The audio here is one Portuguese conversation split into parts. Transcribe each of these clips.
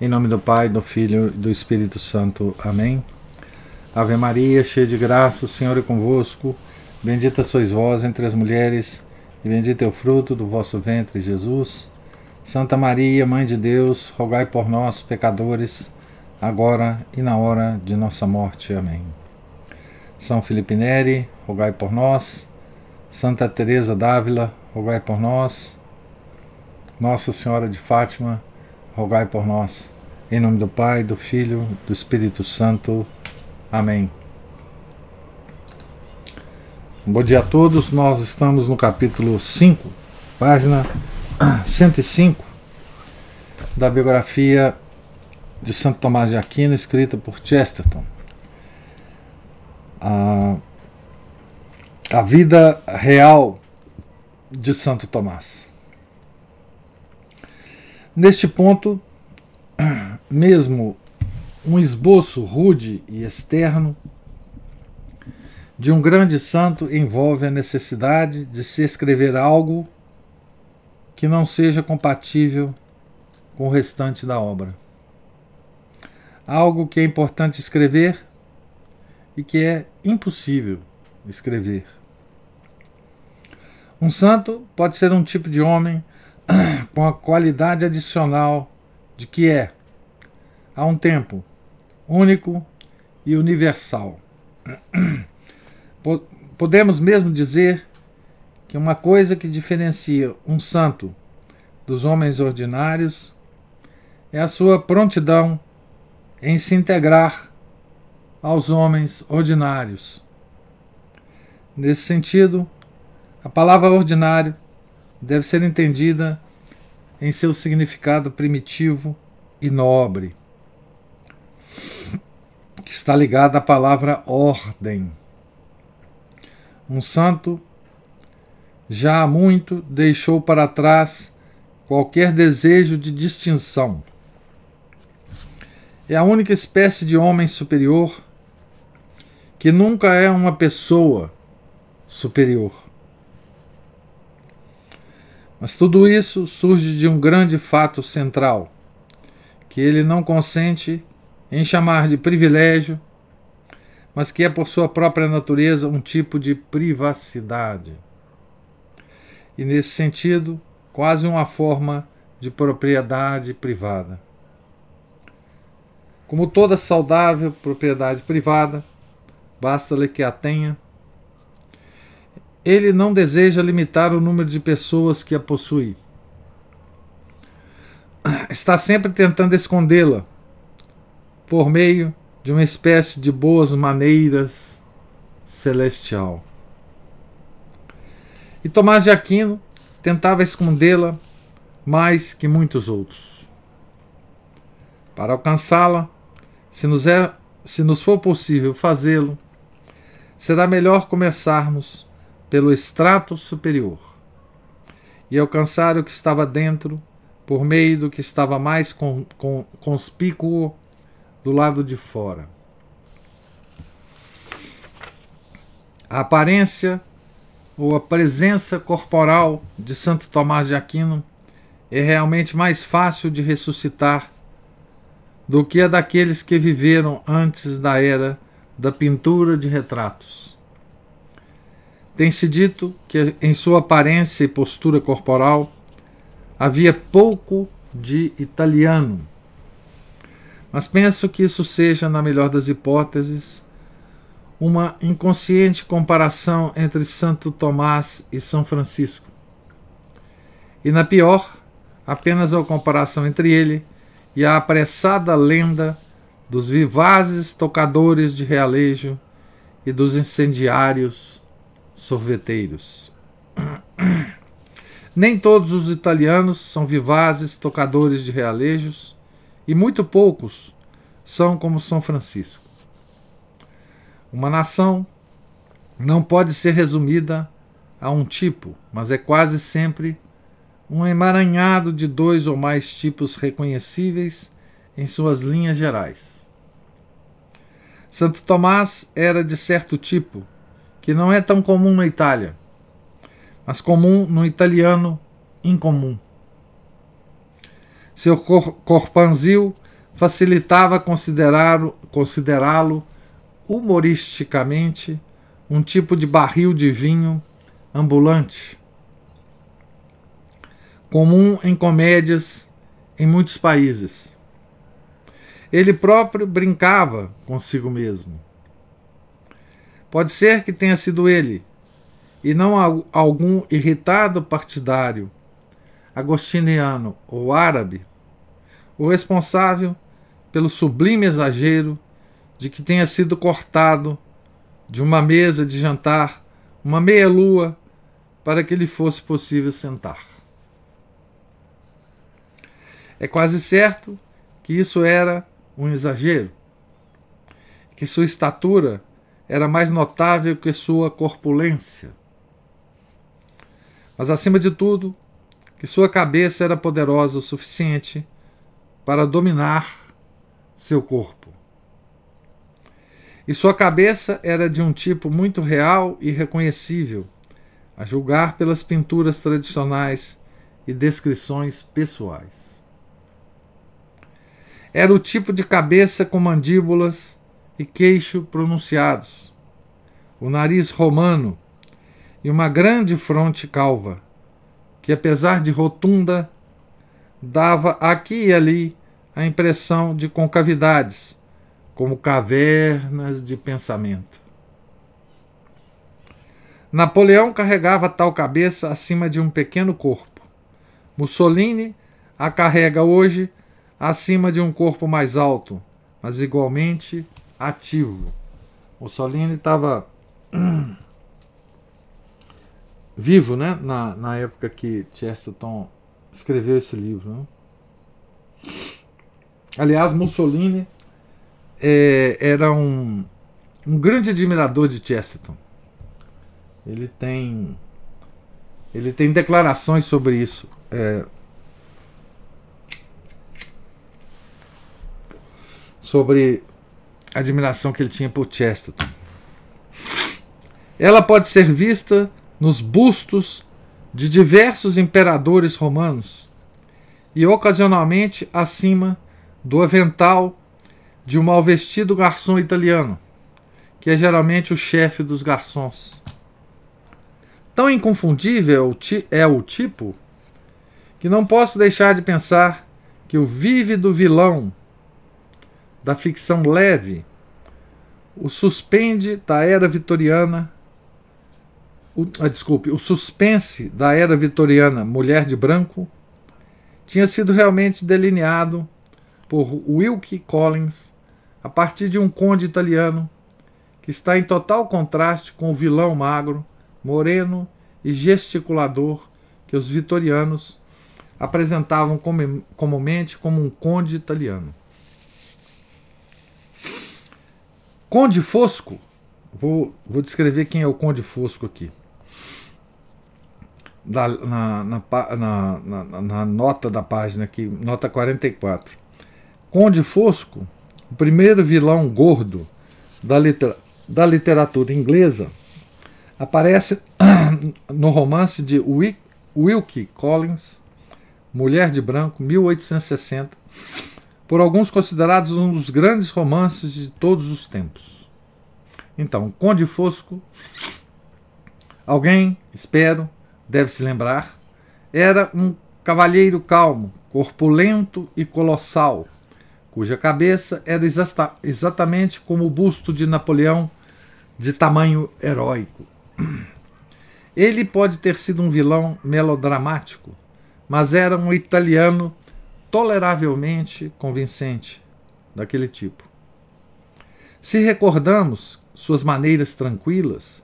Em nome do Pai, do Filho e do Espírito Santo. Amém. Ave Maria, cheia de graça, o Senhor é convosco. Bendita sois vós entre as mulheres, e bendito é o fruto do vosso ventre, Jesus. Santa Maria, Mãe de Deus, rogai por nós, pecadores, agora e na hora de nossa morte. Amém. São Felipe Neri, rogai por nós. Santa Teresa d'Ávila, rogai por nós. Nossa Senhora de Fátima, rogai por nós. Em nome do Pai, do Filho, do Espírito Santo. Amém. Bom dia a todos. Nós estamos no capítulo 5, página 105 da biografia de Santo Tomás de Aquino, escrita por Chesterton. A, a vida real de Santo Tomás. Neste ponto, mesmo um esboço rude e externo de um grande santo envolve a necessidade de se escrever algo que não seja compatível com o restante da obra. Algo que é importante escrever e que é impossível escrever. Um santo pode ser um tipo de homem com a qualidade adicional de que é, a um tempo, único e universal. Podemos mesmo dizer que uma coisa que diferencia um santo dos homens ordinários é a sua prontidão em se integrar aos homens ordinários. Nesse sentido, a palavra ordinário deve ser entendida em seu significado primitivo e nobre, que está ligado à palavra ordem. Um santo já há muito deixou para trás qualquer desejo de distinção. É a única espécie de homem superior que nunca é uma pessoa superior. Mas tudo isso surge de um grande fato central, que ele não consente em chamar de privilégio, mas que é por sua própria natureza um tipo de privacidade. E nesse sentido, quase uma forma de propriedade privada. Como toda saudável propriedade privada, basta-lhe que a tenha ele não deseja limitar o número de pessoas que a possui. Está sempre tentando escondê-la por meio de uma espécie de boas maneiras celestial. E Tomás de Aquino tentava escondê-la mais que muitos outros. Para alcançá-la, se nos, é, se nos for possível fazê-lo, será melhor começarmos pelo extrato superior e alcançar o que estava dentro por meio do que estava mais com, conspícuo do lado de fora. A aparência ou a presença corporal de Santo Tomás de Aquino é realmente mais fácil de ressuscitar do que a daqueles que viveram antes da era da pintura de retratos. Tem-se dito que em sua aparência e postura corporal havia pouco de italiano. Mas penso que isso seja, na melhor das hipóteses, uma inconsciente comparação entre Santo Tomás e São Francisco. E na pior, apenas uma comparação entre ele e a apressada lenda dos vivazes tocadores de realejo e dos incendiários sorveteiros. Nem todos os italianos são vivazes tocadores de realejos e muito poucos são como São Francisco. Uma nação não pode ser resumida a um tipo, mas é quase sempre um emaranhado de dois ou mais tipos reconhecíveis em suas linhas gerais. Santo Tomás era de certo tipo que não é tão comum na Itália, mas comum no italiano incomum. Seu cor corpanzil facilitava considerá-lo considerá humoristicamente um tipo de barril de vinho ambulante, comum em comédias em muitos países. Ele próprio brincava consigo mesmo. Pode ser que tenha sido ele, e não algum irritado partidário, agostiniano ou árabe, o responsável pelo sublime exagero de que tenha sido cortado de uma mesa de jantar uma meia-lua para que lhe fosse possível sentar. É quase certo que isso era um exagero, que sua estatura era mais notável que sua corpulência. Mas, acima de tudo, que sua cabeça era poderosa o suficiente para dominar seu corpo. E sua cabeça era de um tipo muito real e reconhecível, a julgar pelas pinturas tradicionais e descrições pessoais. Era o tipo de cabeça com mandíbulas e queixo pronunciados, o nariz romano e uma grande fronte calva, que apesar de rotunda, dava aqui e ali a impressão de concavidades como cavernas de pensamento. Napoleão carregava tal cabeça acima de um pequeno corpo. Mussolini a carrega hoje acima de um corpo mais alto, mas igualmente ativo. Mussolini estava vivo, né? Na, na época que Chesterton escreveu esse livro. Né? Aliás, Mussolini é, era um, um grande admirador de Chesterton. Ele tem ele tem declarações sobre isso. É, sobre admiração que ele tinha por Chesterton. Ela pode ser vista nos bustos de diversos imperadores romanos e ocasionalmente acima do avental de um mal vestido garçom italiano, que é geralmente o chefe dos garçons. Tão inconfundível é o tipo que não posso deixar de pensar que o vívido vilão da ficção leve o suspende da era vitoriana. O, ah, desculpe, o suspense da era vitoriana Mulher de Branco tinha sido realmente delineado por Wilkie Collins a partir de um conde italiano que está em total contraste com o vilão magro, moreno e gesticulador que os vitorianos apresentavam comumente como um conde italiano. Conde Fosco, vou, vou descrever quem é o Conde Fosco aqui. Da, na, na, na, na, nota da página aqui, nota 44. Conde Fosco o primeiro vilão gordo da, litera da literatura inglesa, aparece no romance de Wilkie Collins, Mulher de Branco, 1860, por alguns considerados um dos grandes romances de todos os tempos. Então, Conde Fosco, alguém, espero, deve se lembrar, era um cavalheiro calmo, corpulento e colossal cuja cabeça era exata, exatamente como o busto de Napoleão, de tamanho heróico. Ele pode ter sido um vilão melodramático, mas era um italiano toleravelmente convincente, daquele tipo. Se recordamos suas maneiras tranquilas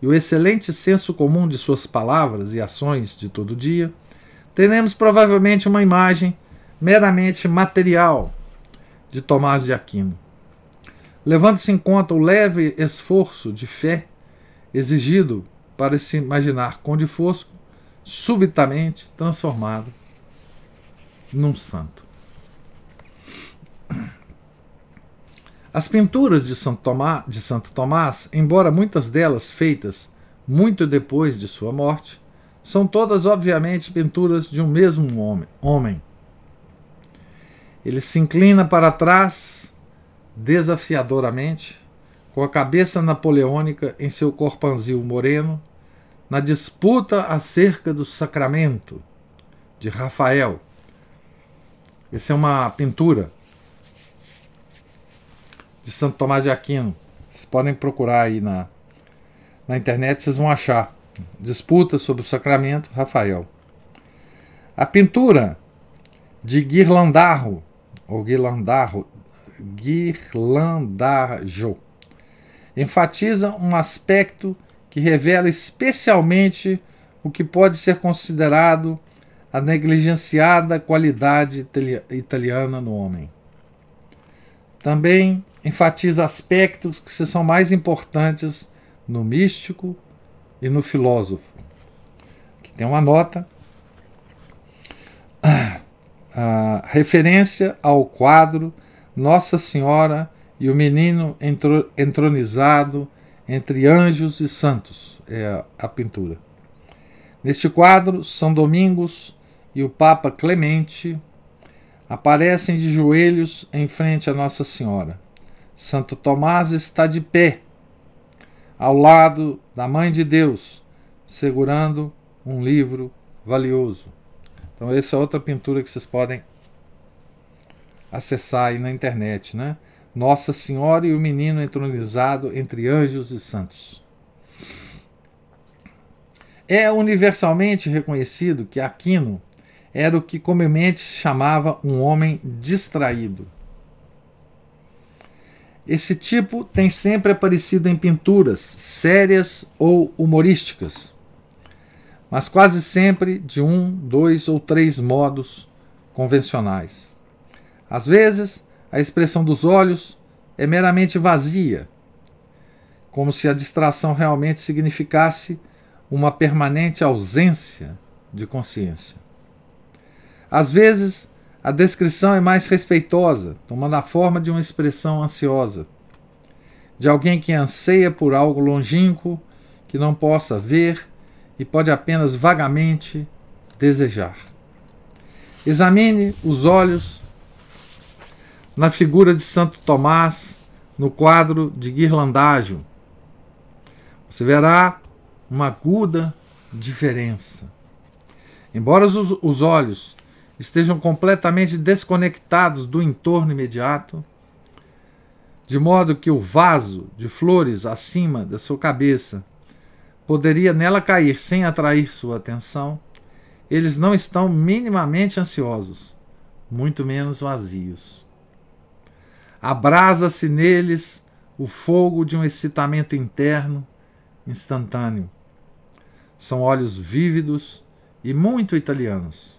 e o excelente senso comum de suas palavras e ações de todo dia, teremos provavelmente uma imagem meramente material de Tomás de Aquino. Levando-se em conta o leve esforço de fé exigido para se imaginar Conde Fosco subitamente transformado num santo. As pinturas de Santo, Tomás, de Santo Tomás, embora muitas delas feitas muito depois de sua morte, são todas obviamente pinturas de um mesmo homem. homem Ele se inclina para trás desafiadoramente, com a cabeça napoleônica em seu corpanzil moreno, na disputa acerca do sacramento de Rafael. Essa é uma pintura de Santo Tomás de Aquino. Vocês podem procurar aí na, na internet, vocês vão achar. Disputa sobre o sacramento, Rafael. A pintura de Guirlandarro, ou Guirlandarro, Guirlandajo, enfatiza um aspecto que revela especialmente o que pode ser considerado a negligenciada qualidade italiana no homem. Também enfatiza aspectos que são mais importantes no místico e no filósofo. Aqui tem uma nota. A referência ao quadro Nossa Senhora e o menino entronizado entre anjos e santos é a pintura. Neste quadro, São Domingos e o Papa Clemente aparecem de joelhos em frente a Nossa Senhora. Santo Tomás está de pé, ao lado da Mãe de Deus, segurando um livro valioso. Então, essa é outra pintura que vocês podem acessar aí na internet, né? Nossa Senhora e o menino entronizado entre anjos e santos. É universalmente reconhecido que Aquino era o que comumente chamava um homem distraído. Esse tipo tem sempre aparecido em pinturas sérias ou humorísticas, mas quase sempre de um, dois ou três modos convencionais. Às vezes, a expressão dos olhos é meramente vazia, como se a distração realmente significasse uma permanente ausência de consciência. Às vezes, a descrição é mais respeitosa, tomando a forma de uma expressão ansiosa, de alguém que anseia por algo longínquo que não possa ver e pode apenas vagamente desejar. Examine os olhos na figura de Santo Tomás no quadro de Guirlandágio. Você verá uma aguda diferença. Embora os, os olhos estejam completamente desconectados do entorno imediato, de modo que o vaso de flores acima da sua cabeça poderia nela cair sem atrair sua atenção, eles não estão minimamente ansiosos, muito menos vazios. Abrasa-se neles o fogo de um excitamento interno instantâneo. São olhos vívidos e muito italianos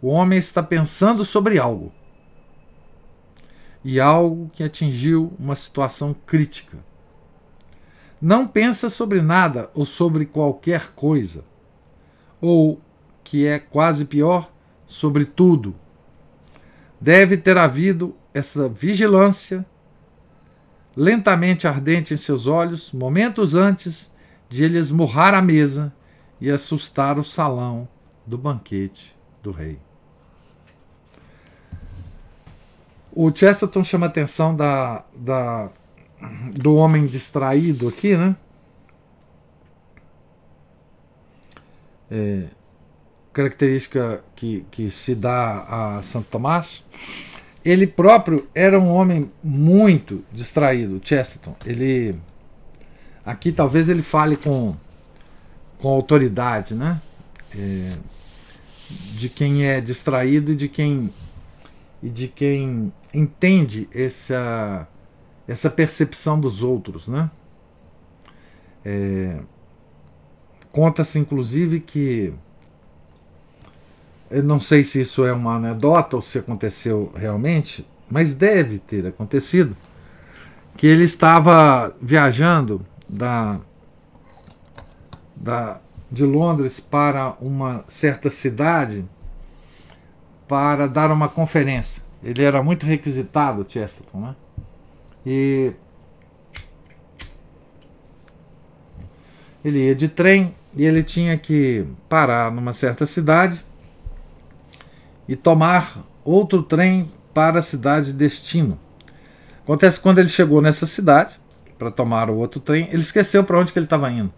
o homem está pensando sobre algo. E algo que atingiu uma situação crítica. Não pensa sobre nada ou sobre qualquer coisa. Ou, que é quase pior, sobre tudo. Deve ter havido essa vigilância lentamente ardente em seus olhos, momentos antes de ele esmurrar a mesa e assustar o salão do banquete do rei. O Chesterton chama a atenção da, da, do homem distraído aqui, né? É, característica que, que se dá a Santo Tomás. Ele próprio era um homem muito distraído, Chesterton. Ele aqui talvez ele fale com, com autoridade, né? É, de quem é distraído e de quem e de quem entende essa, essa percepção dos outros. Né? É, Conta-se, inclusive, que. Eu não sei se isso é uma anedota ou se aconteceu realmente, mas deve ter acontecido. Que ele estava viajando da, da, de Londres para uma certa cidade para dar uma conferência. Ele era muito requisitado, Chesterton, né? E ele ia de trem e ele tinha que parar numa certa cidade e tomar outro trem para a cidade de destino. Acontece que quando ele chegou nessa cidade para tomar o outro trem, ele esqueceu para onde que ele estava indo.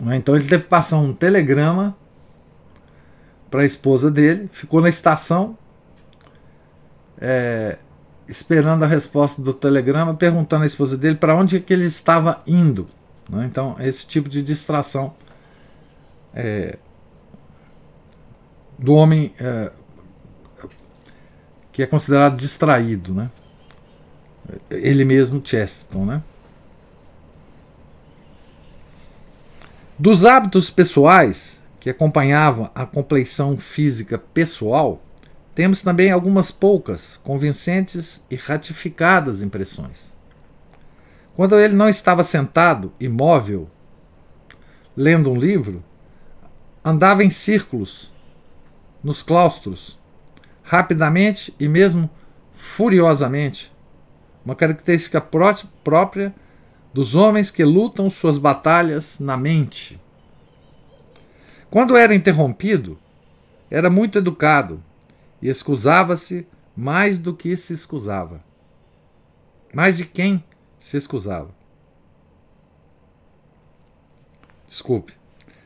Né, então ele teve que passar um telegrama para a esposa dele, ficou na estação é, esperando a resposta do telegrama, perguntando à esposa dele para onde que ele estava indo. Né? Então, esse tipo de distração é, do homem é, que é considerado distraído, né? Ele mesmo, Chesterton, né? Dos hábitos pessoais que acompanhavam a compleição física pessoal, temos também algumas poucas, convincentes e ratificadas impressões. Quando ele não estava sentado, imóvel, lendo um livro, andava em círculos nos claustros, rapidamente e mesmo furiosamente, uma característica própria dos homens que lutam suas batalhas na mente. Quando era interrompido, era muito educado e escusava-se mais do que se escusava. Mais de quem se escusava? Desculpe.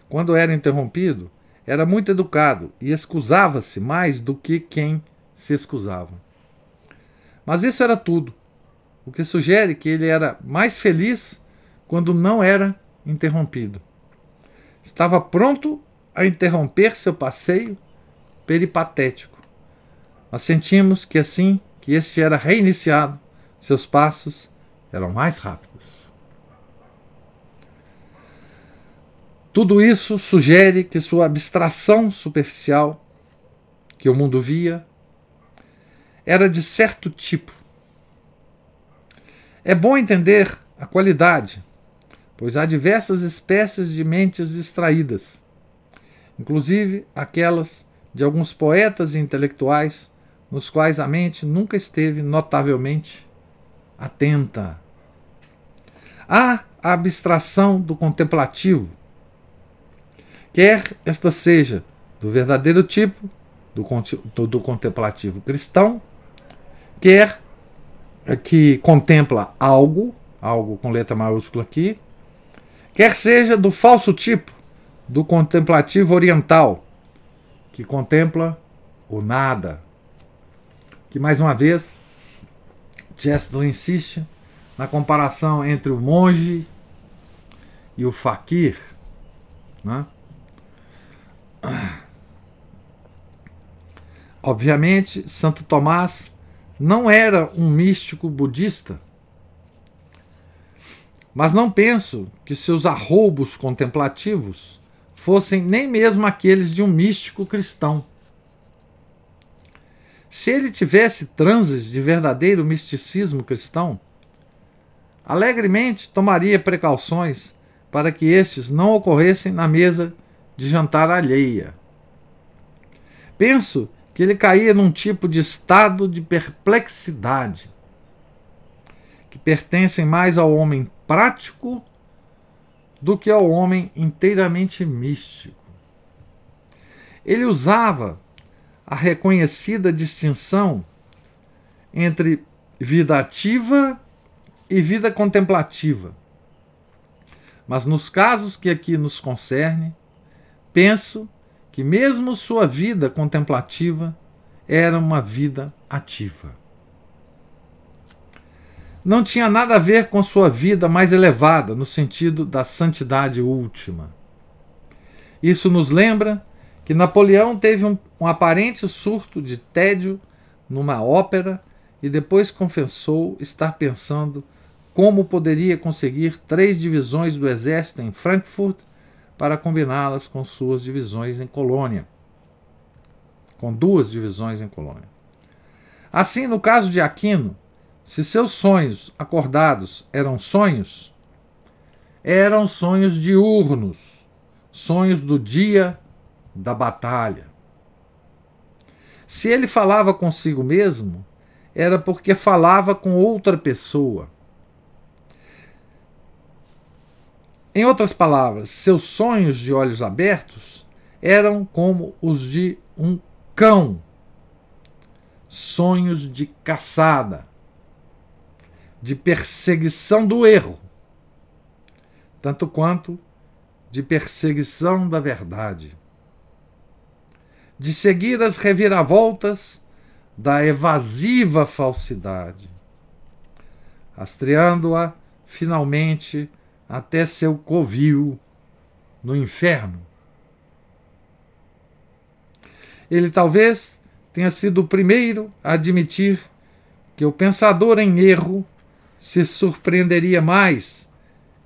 Quando era interrompido, era muito educado e escusava-se mais do que quem se escusava. Mas isso era tudo, o que sugere que ele era mais feliz quando não era interrompido. Estava pronto a interromper seu passeio peripatético. Mas sentimos que assim que este era reiniciado, seus passos eram mais rápidos. Tudo isso sugere que sua abstração superficial, que o mundo via, era de certo tipo. É bom entender a qualidade, pois há diversas espécies de mentes distraídas, inclusive aquelas de alguns poetas e intelectuais nos quais a mente nunca esteve notavelmente atenta. Há a abstração do contemplativo quer esta seja do verdadeiro tipo do, do, do contemplativo cristão, quer que contempla algo, algo com letra maiúscula aqui, quer seja do falso tipo do contemplativo oriental, que contempla o nada. Que mais uma vez, Chesterton insiste na comparação entre o monge e o faquir. Né? Obviamente, Santo Tomás não era um místico budista, mas não penso que seus arroubos contemplativos fossem nem mesmo aqueles de um místico cristão. Se ele tivesse transes de verdadeiro misticismo cristão, alegremente tomaria precauções para que estes não ocorressem na mesa de jantar alheia. Penso que ele caía num tipo de estado de perplexidade, que pertencem mais ao homem prático do que ao homem inteiramente místico. Ele usava a reconhecida distinção entre vida ativa e vida contemplativa. Mas nos casos que aqui nos concerne, Penso que, mesmo sua vida contemplativa, era uma vida ativa. Não tinha nada a ver com sua vida mais elevada, no sentido da santidade última. Isso nos lembra que Napoleão teve um, um aparente surto de tédio numa ópera e depois confessou estar pensando como poderia conseguir três divisões do exército em Frankfurt para combiná-las com suas divisões em colônia, com duas divisões em colônia. Assim, no caso de Aquino, se seus sonhos acordados eram sonhos, eram sonhos diurnos, sonhos do dia da batalha. Se ele falava consigo mesmo, era porque falava com outra pessoa. Em outras palavras, seus sonhos de olhos abertos eram como os de um cão, sonhos de caçada, de perseguição do erro, tanto quanto de perseguição da verdade, de seguir as reviravoltas da evasiva falsidade, rastreando-a finalmente até seu covil no inferno. Ele talvez tenha sido o primeiro a admitir que o pensador em erro se surpreenderia mais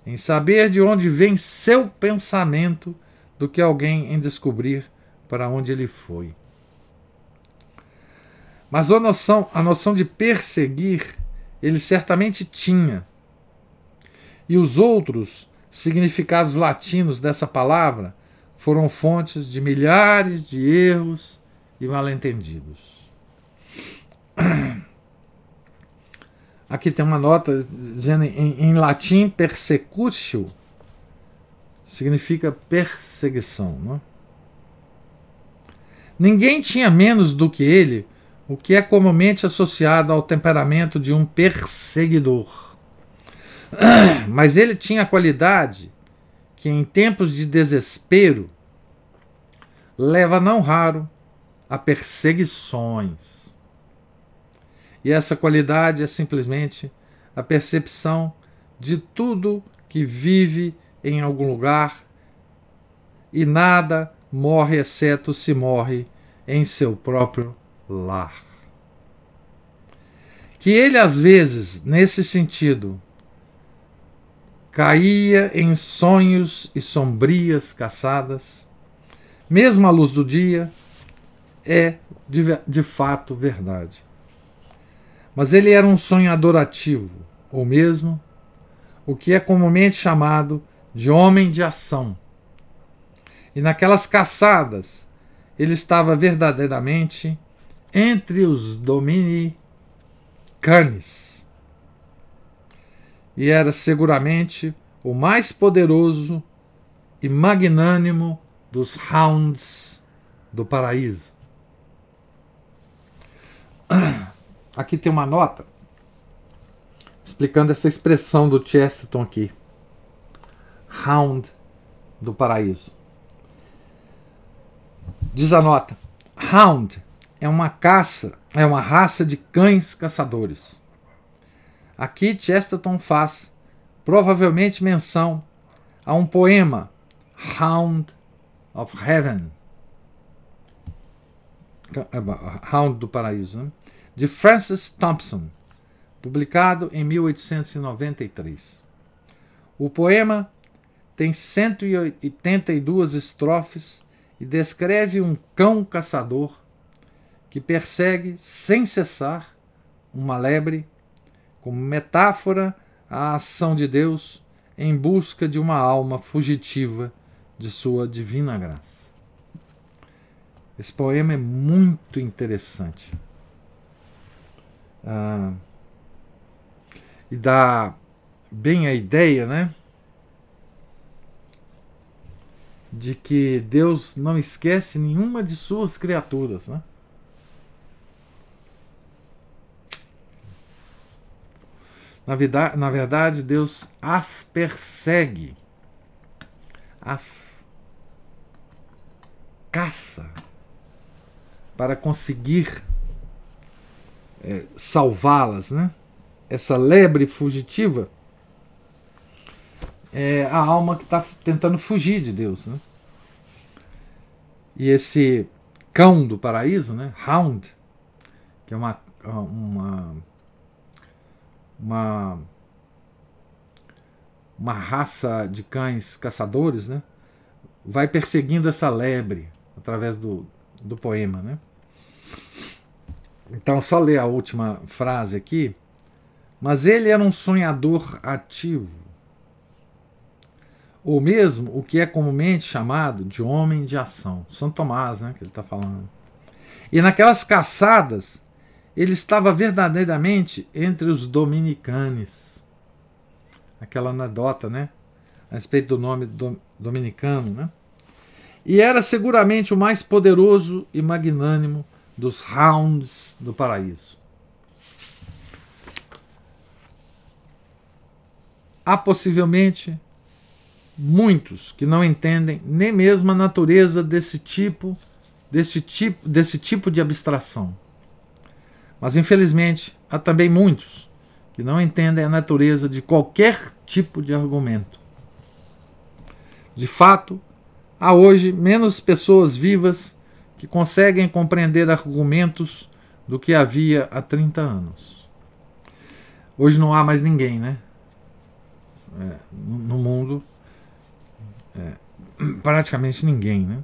em saber de onde vem seu pensamento do que alguém em descobrir para onde ele foi. Mas a noção, a noção de perseguir ele certamente tinha. E os outros significados latinos dessa palavra foram fontes de milhares de erros e mal-entendidos. Aqui tem uma nota dizendo em, em latim persecutio significa perseguição. Não é? Ninguém tinha menos do que ele o que é comumente associado ao temperamento de um perseguidor. Mas ele tinha a qualidade que, em tempos de desespero, leva não raro a perseguições. E essa qualidade é simplesmente a percepção de tudo que vive em algum lugar e nada morre exceto se morre em seu próprio lar. Que ele, às vezes, nesse sentido, caía em sonhos e sombrias caçadas, mesmo à luz do dia, é de, de fato verdade. Mas ele era um sonhador ativo, ou mesmo o que é comumente chamado de homem de ação. E naquelas caçadas, ele estava verdadeiramente entre os dominicanes. E era seguramente o mais poderoso e magnânimo dos hounds do paraíso. Aqui tem uma nota explicando essa expressão do Chesterton aqui. Hound do paraíso. Diz a nota: Hound é uma caça, é uma raça de cães caçadores. Aqui Chesterton faz provavelmente menção a um poema Hound of Heaven, Hound do Paraíso, né? de Francis Thompson, publicado em 1893. O poema tem 182 estrofes e descreve um cão caçador que persegue sem cessar uma lebre, como metáfora à ação de Deus em busca de uma alma fugitiva de sua divina graça. Esse poema é muito interessante. Ah, e dá bem a ideia, né? De que Deus não esquece nenhuma de suas criaturas, né? Na verdade, Deus as persegue, as caça para conseguir é, salvá-las, né? Essa lebre fugitiva é a alma que está tentando fugir de Deus, né? E esse cão do paraíso, né? Hound, que é uma, uma uma uma raça de cães caçadores, né? Vai perseguindo essa lebre através do, do poema, né? Então, só ler a última frase aqui. Mas ele era um sonhador ativo, ou mesmo o que é comumente chamado de homem de ação. São Tomás, né, que ele está falando. E naquelas caçadas, ele estava verdadeiramente entre os dominicanes. Aquela anedota, né? A respeito do nome do, dominicano, né? e era seguramente o mais poderoso e magnânimo dos rounds do paraíso. Há possivelmente muitos que não entendem nem mesmo a natureza desse tipo, desse tipo, desse tipo de abstração. Mas infelizmente há também muitos que não entendem a natureza de qualquer tipo de argumento. De fato, há hoje menos pessoas vivas que conseguem compreender argumentos do que havia há 30 anos. Hoje não há mais ninguém, né? É, no mundo, é, praticamente ninguém, né?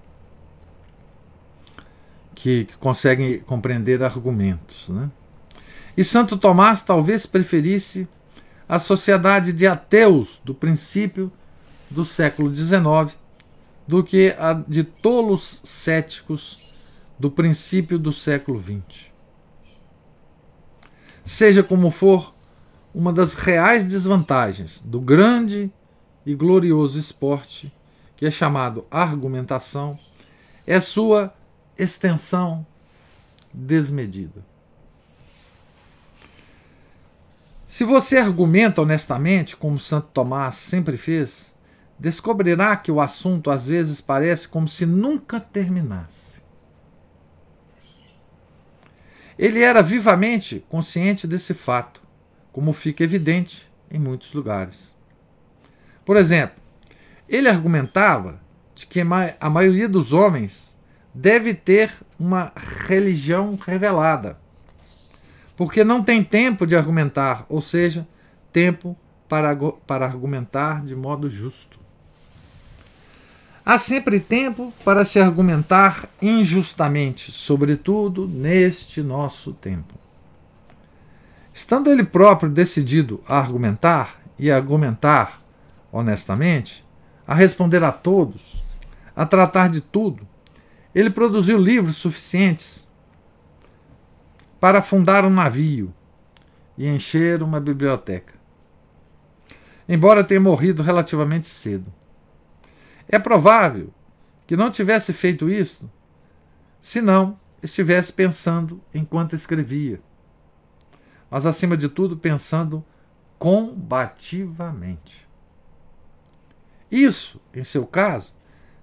Que, que consegue compreender argumentos, né? E Santo Tomás talvez preferisse a sociedade de ateus do princípio do século XIX do que a de tolos céticos do princípio do século XX. Seja como for, uma das reais desvantagens do grande e glorioso esporte, que é chamado argumentação, é sua extensão desmedida. Se você argumenta honestamente, como Santo Tomás sempre fez, descobrirá que o assunto às vezes parece como se nunca terminasse. Ele era vivamente consciente desse fato, como fica evidente em muitos lugares. Por exemplo, ele argumentava de que a maioria dos homens deve ter uma religião revelada porque não tem tempo de argumentar, ou seja, tempo para, para argumentar de modo justo. Há sempre tempo para se argumentar injustamente, sobretudo neste nosso tempo. Estando ele próprio decidido a argumentar e a argumentar honestamente, a responder a todos, a tratar de tudo, ele produziu livros suficientes para fundar um navio e encher uma biblioteca. Embora tenha morrido relativamente cedo. É provável que não tivesse feito isso se não estivesse pensando enquanto escrevia, mas acima de tudo pensando combativamente. Isso, em seu caso,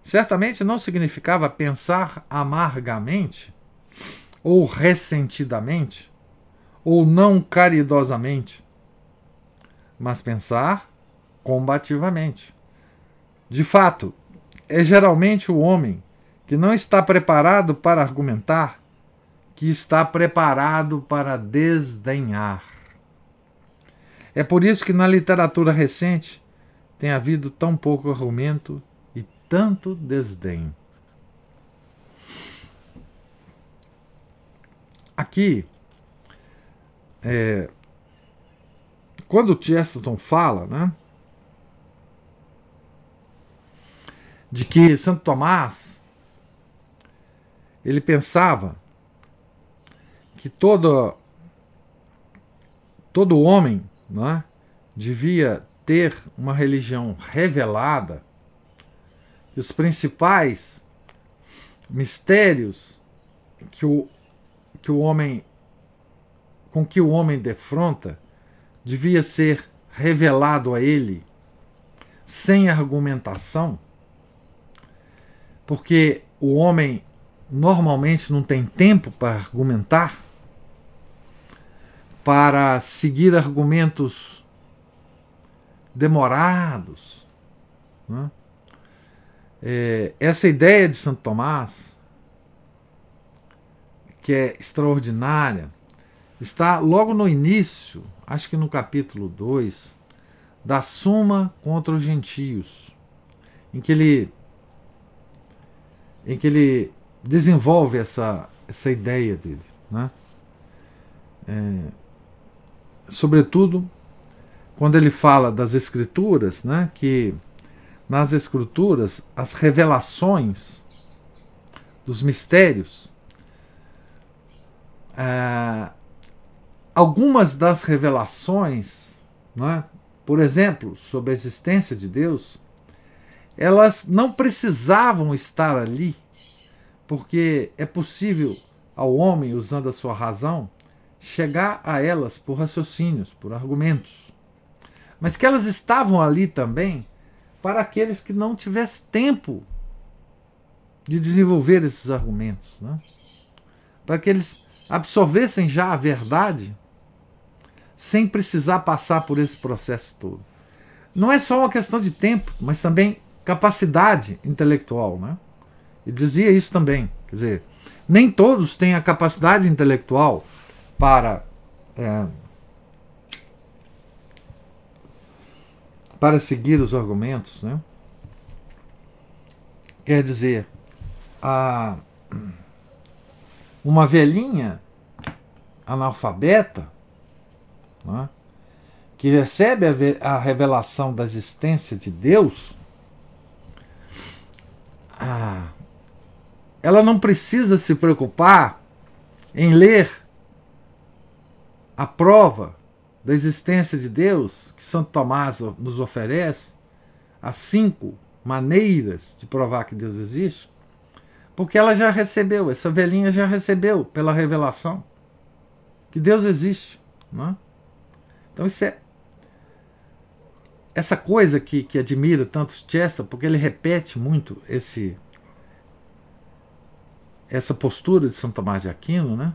certamente não significava pensar amargamente ou ressentidamente, ou não caridosamente, mas pensar combativamente. De fato, é geralmente o homem que não está preparado para argumentar que está preparado para desdenhar. É por isso que na literatura recente tem havido tão pouco argumento tanto desdém. Aqui, é, quando Chesterton fala, né, de que Santo Tomás ele pensava que todo todo homem né, devia ter uma religião revelada, os principais mistérios que o que o homem com que o homem defronta devia ser revelado a ele sem argumentação, porque o homem normalmente não tem tempo para argumentar, para seguir argumentos demorados. Né? É, essa ideia de Santo Tomás que é extraordinária, está logo no início, acho que no capítulo 2, da Suma contra os Gentios, em que ele, em que ele desenvolve essa, essa ideia dele. Né? É, sobretudo quando ele fala das Escrituras, né, que nas Escrituras as revelações dos mistérios é, algumas das revelações, é? por exemplo, sobre a existência de Deus, elas não precisavam estar ali, porque é possível ao homem, usando a sua razão, chegar a elas por raciocínios, por argumentos. Mas que elas estavam ali também para aqueles que não tivessem tempo de desenvolver esses argumentos, né? para que eles absorvessem já a verdade sem precisar passar por esse processo todo. Não é só uma questão de tempo, mas também capacidade intelectual. Né? Ele dizia isso também. Quer dizer, nem todos têm a capacidade intelectual para. É, para seguir os argumentos, né? Quer dizer, a, uma velhinha analfabeta né, que recebe a, a, revelação da existência de Deus, ah, ela não precisa se preocupar em ler a prova da existência de Deus que Santo Tomás nos oferece, as cinco maneiras de provar que Deus existe, porque ela já recebeu, essa velhinha já recebeu pela revelação que Deus existe. Não é? Então isso é essa coisa que, que admira tanto Chester, porque ele repete muito esse essa postura de São Tomás de Aquino, né?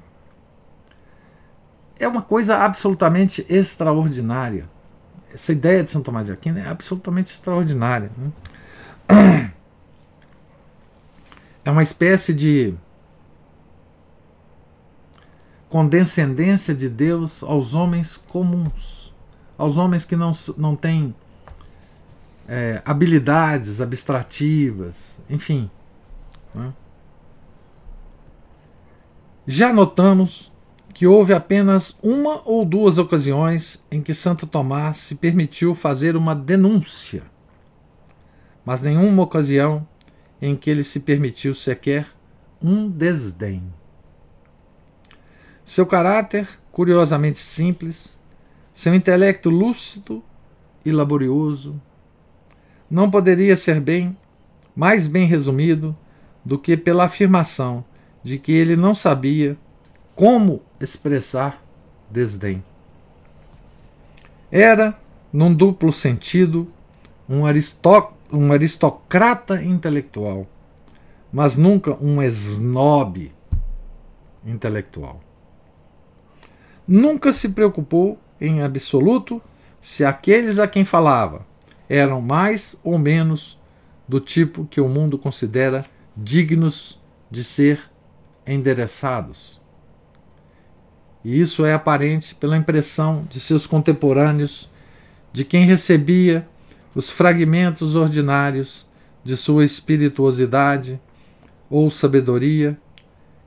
É uma coisa absolutamente extraordinária. Essa ideia de São Tomás de Aquino é absolutamente extraordinária. Né? É uma espécie de condescendência de Deus aos homens comuns, aos homens que não, não têm é, habilidades abstrativas, enfim. Né? Já notamos que houve apenas uma ou duas ocasiões em que Santo Tomás se permitiu fazer uma denúncia, mas nenhuma ocasião em que ele se permitiu sequer um desdém. Seu caráter, curiosamente simples, seu intelecto lúcido e laborioso, não poderia ser bem mais bem resumido do que pela afirmação de que ele não sabia como expressar desdém. Era, num duplo sentido, um, aristó um aristocrata intelectual, mas nunca um snob intelectual. Nunca se preocupou em absoluto se aqueles a quem falava eram mais ou menos do tipo que o mundo considera dignos de ser endereçados. E isso é aparente pela impressão de seus contemporâneos de quem recebia os fragmentos ordinários de sua espirituosidade ou sabedoria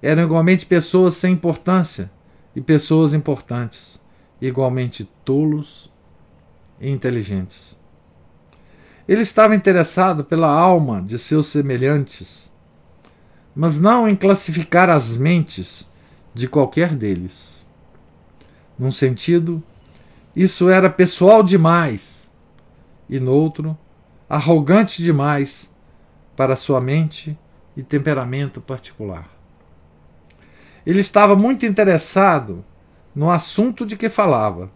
eram igualmente pessoas sem importância e pessoas importantes, igualmente tolos e inteligentes. Ele estava interessado pela alma de seus semelhantes mas não em classificar as mentes de qualquer deles. Num sentido, isso era pessoal demais, e noutro, arrogante demais para sua mente e temperamento particular. Ele estava muito interessado no assunto de que falava,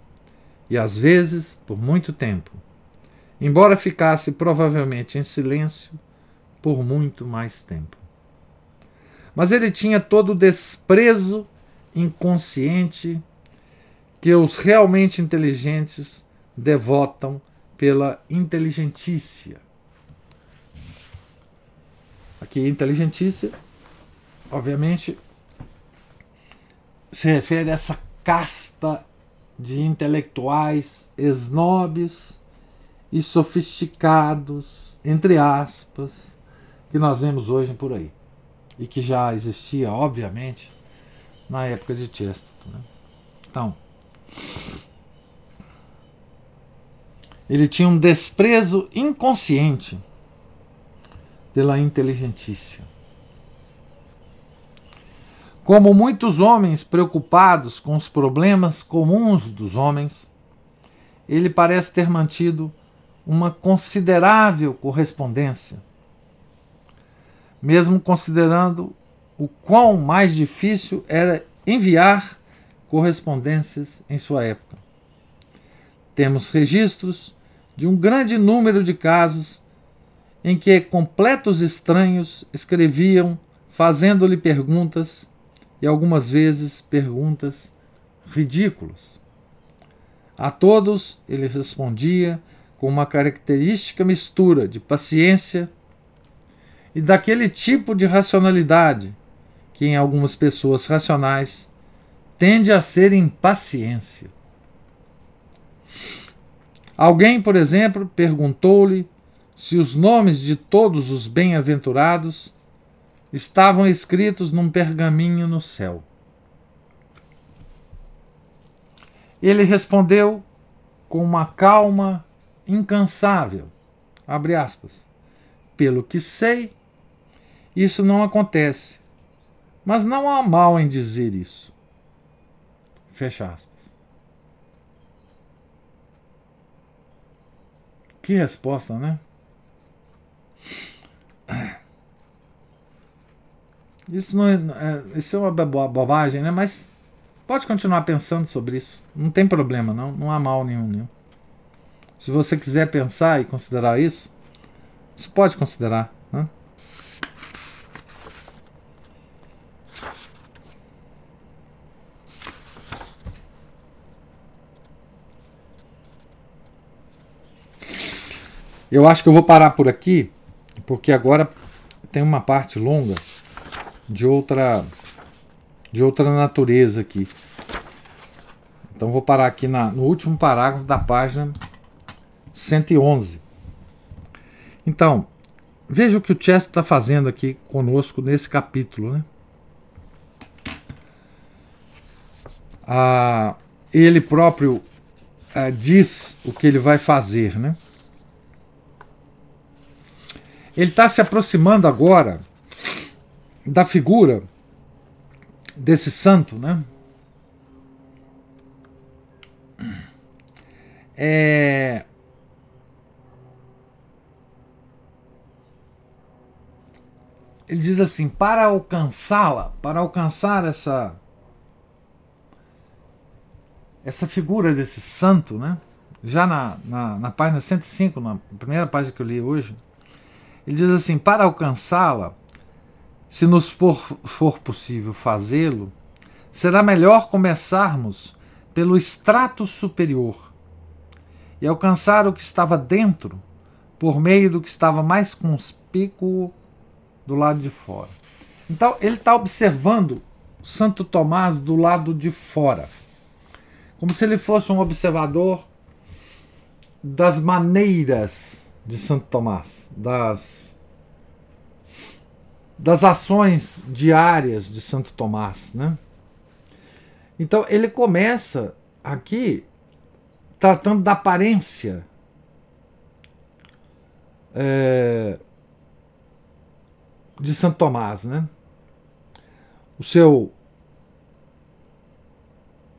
e às vezes por muito tempo, embora ficasse provavelmente em silêncio por muito mais tempo. Mas ele tinha todo o desprezo inconsciente que os realmente inteligentes devotam pela inteligentícia. Aqui, inteligentícia, obviamente, se refere a essa casta de intelectuais snobs e sofisticados, entre aspas, que nós vemos hoje por aí e que já existia, obviamente, na época de Chesterton. Né? Então, ele tinha um desprezo inconsciente pela inteligentícia. Como muitos homens preocupados com os problemas comuns dos homens, ele parece ter mantido uma considerável correspondência, mesmo considerando o quão mais difícil era enviar correspondências em sua época. Temos registros de um grande número de casos em que completos estranhos escreviam fazendo-lhe perguntas e algumas vezes perguntas ridículas. A todos ele respondia com uma característica mistura de paciência e daquele tipo de racionalidade que em algumas pessoas racionais tende a ser impaciência. Alguém, por exemplo, perguntou-lhe se os nomes de todos os bem-aventurados estavam escritos num pergaminho no céu. Ele respondeu com uma calma incansável, abre aspas, pelo que sei, isso não acontece, mas não há mal em dizer isso. Fecha aspas. Que resposta, né? Isso não é, é, isso é uma bobagem, né? Mas pode continuar pensando sobre isso. Não tem problema, não. Não há mal nenhum. nenhum. Se você quiser pensar e considerar isso, você pode considerar. Né? Eu acho que eu vou parar por aqui, porque agora tem uma parte longa de outra de outra natureza aqui. Então vou parar aqui na, no último parágrafo da página 111. Então, veja o que o Chester está fazendo aqui conosco nesse capítulo. Né? Ah, ele próprio ah, diz o que ele vai fazer. Né? Ele está se aproximando agora da figura desse santo, né? É... Ele diz assim: para alcançá-la, para alcançar essa essa figura desse santo, né? Já na, na, na página 105, na primeira página que eu li hoje, ele diz assim: para alcançá-la, se nos for, for possível fazê-lo, será melhor começarmos pelo extrato superior e alcançar o que estava dentro por meio do que estava mais conspícuo do lado de fora. Então, ele está observando Santo Tomás do lado de fora, como se ele fosse um observador das maneiras de Santo Tomás, das, das ações diárias de Santo Tomás. Né? Então ele começa aqui tratando da aparência é, de Santo Tomás, né? O seu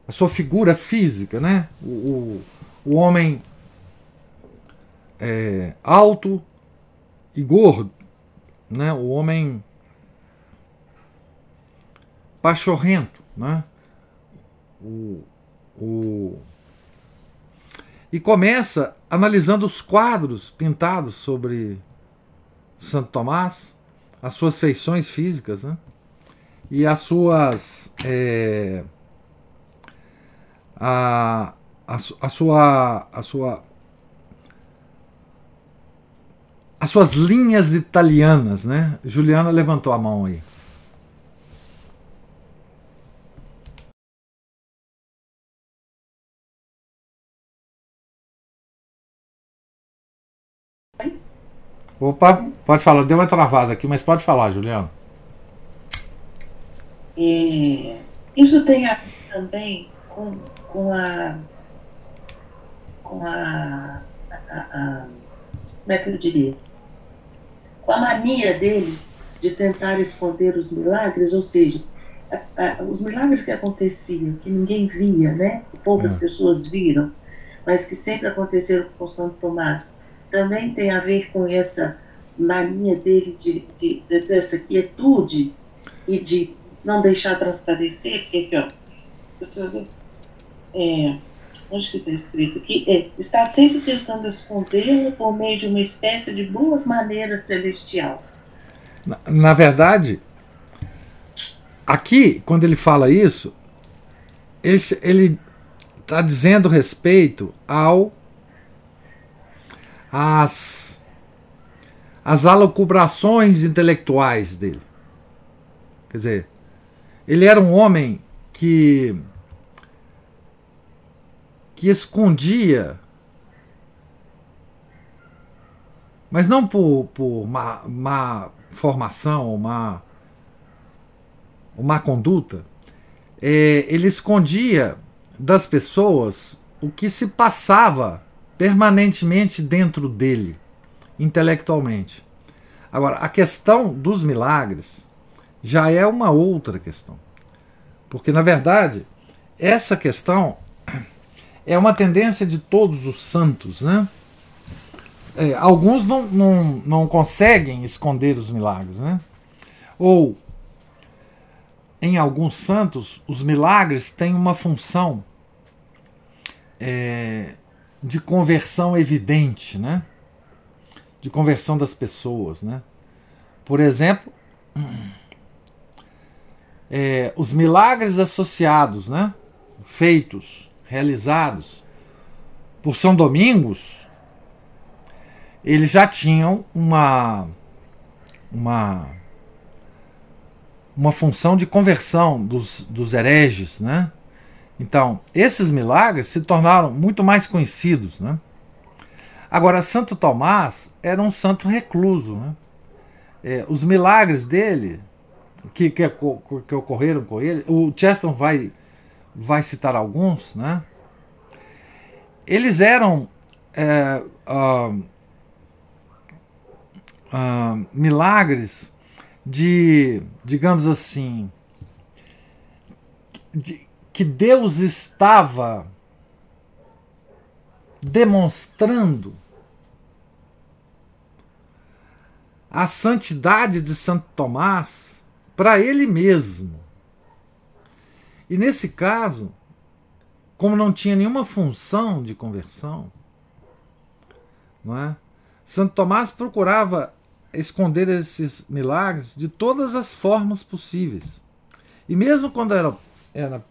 a sua figura física, né? O, o, o homem é, alto e gordo, né? o homem pachorrento. Né? O, o... E começa analisando os quadros pintados sobre Santo Tomás, as suas feições físicas né? e as suas. É, a, a, a, sua, a sua as suas linhas italianas, né? Juliana levantou a mão aí. Opa, pode falar, deu uma travada aqui, mas pode falar, Juliana. É, isso tem a ver também com, com a com a, a, a, como é que eu diria com a mania dele de tentar esconder os milagres, ou seja, a, a, os milagres que aconteciam, que ninguém via, né? Que poucas é. pessoas viram, mas que sempre aconteceram com Santo Tomás, também tem a ver com essa mania dele de, de, de dessa quietude e de não deixar transparecer, porque aqui, ó, é, onde que está escrito aqui? É, está sempre tentando escondê-lo por meio de uma espécie de boas maneiras celestial. Na, na verdade, aqui, quando ele fala isso, ele está dizendo respeito ao as as intelectuais dele. Quer dizer, ele era um homem que que escondia mas não por, por má, má formação ou má, ou má conduta, é, ele escondia das pessoas o que se passava permanentemente dentro dele, intelectualmente. Agora, a questão dos milagres já é uma outra questão. Porque, na verdade, essa questão é uma tendência de todos os santos, né? É, alguns não, não, não conseguem esconder os milagres, né? Ou, em alguns santos, os milagres têm uma função é, de conversão evidente, né? De conversão das pessoas, né? Por exemplo, é, os milagres associados, né? Feitos, realizados por São Domingos, eles já tinham uma uma uma função de conversão dos, dos hereges, né? Então, esses milagres se tornaram muito mais conhecidos. Né? Agora, Santo Tomás era um santo recluso. Né? É, os milagres dele, que, que, que, ocorreram com ele, o Cheston vai, vai citar alguns, né? eles eram é, uh, uh, milagres de, digamos assim, de, que Deus estava demonstrando a santidade de Santo Tomás para ele mesmo. E nesse caso, como não tinha nenhuma função de conversão, não é? Santo Tomás procurava esconder esses milagres de todas as formas possíveis. E mesmo quando era, era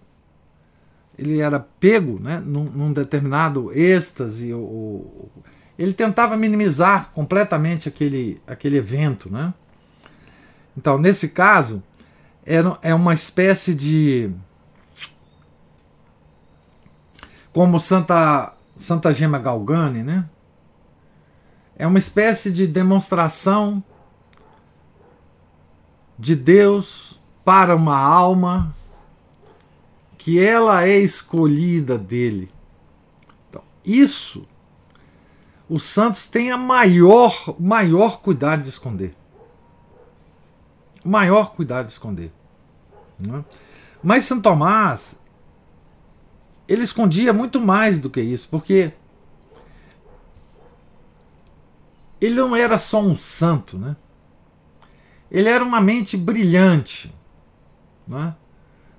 ele era pego né, num, num determinado êxtase, ou, ele tentava minimizar completamente aquele, aquele evento. Né? Então, nesse caso, era, é uma espécie de. Como Santa, Santa Gema Galgani, né? É uma espécie de demonstração de Deus para uma alma que ela é escolhida dele. Então, isso os santos têm a maior, maior cuidado de esconder. Maior cuidado de esconder. Né? Mas Santo Tomás, ele escondia muito mais do que isso, porque ele não era só um santo, né? Ele era uma mente brilhante, né?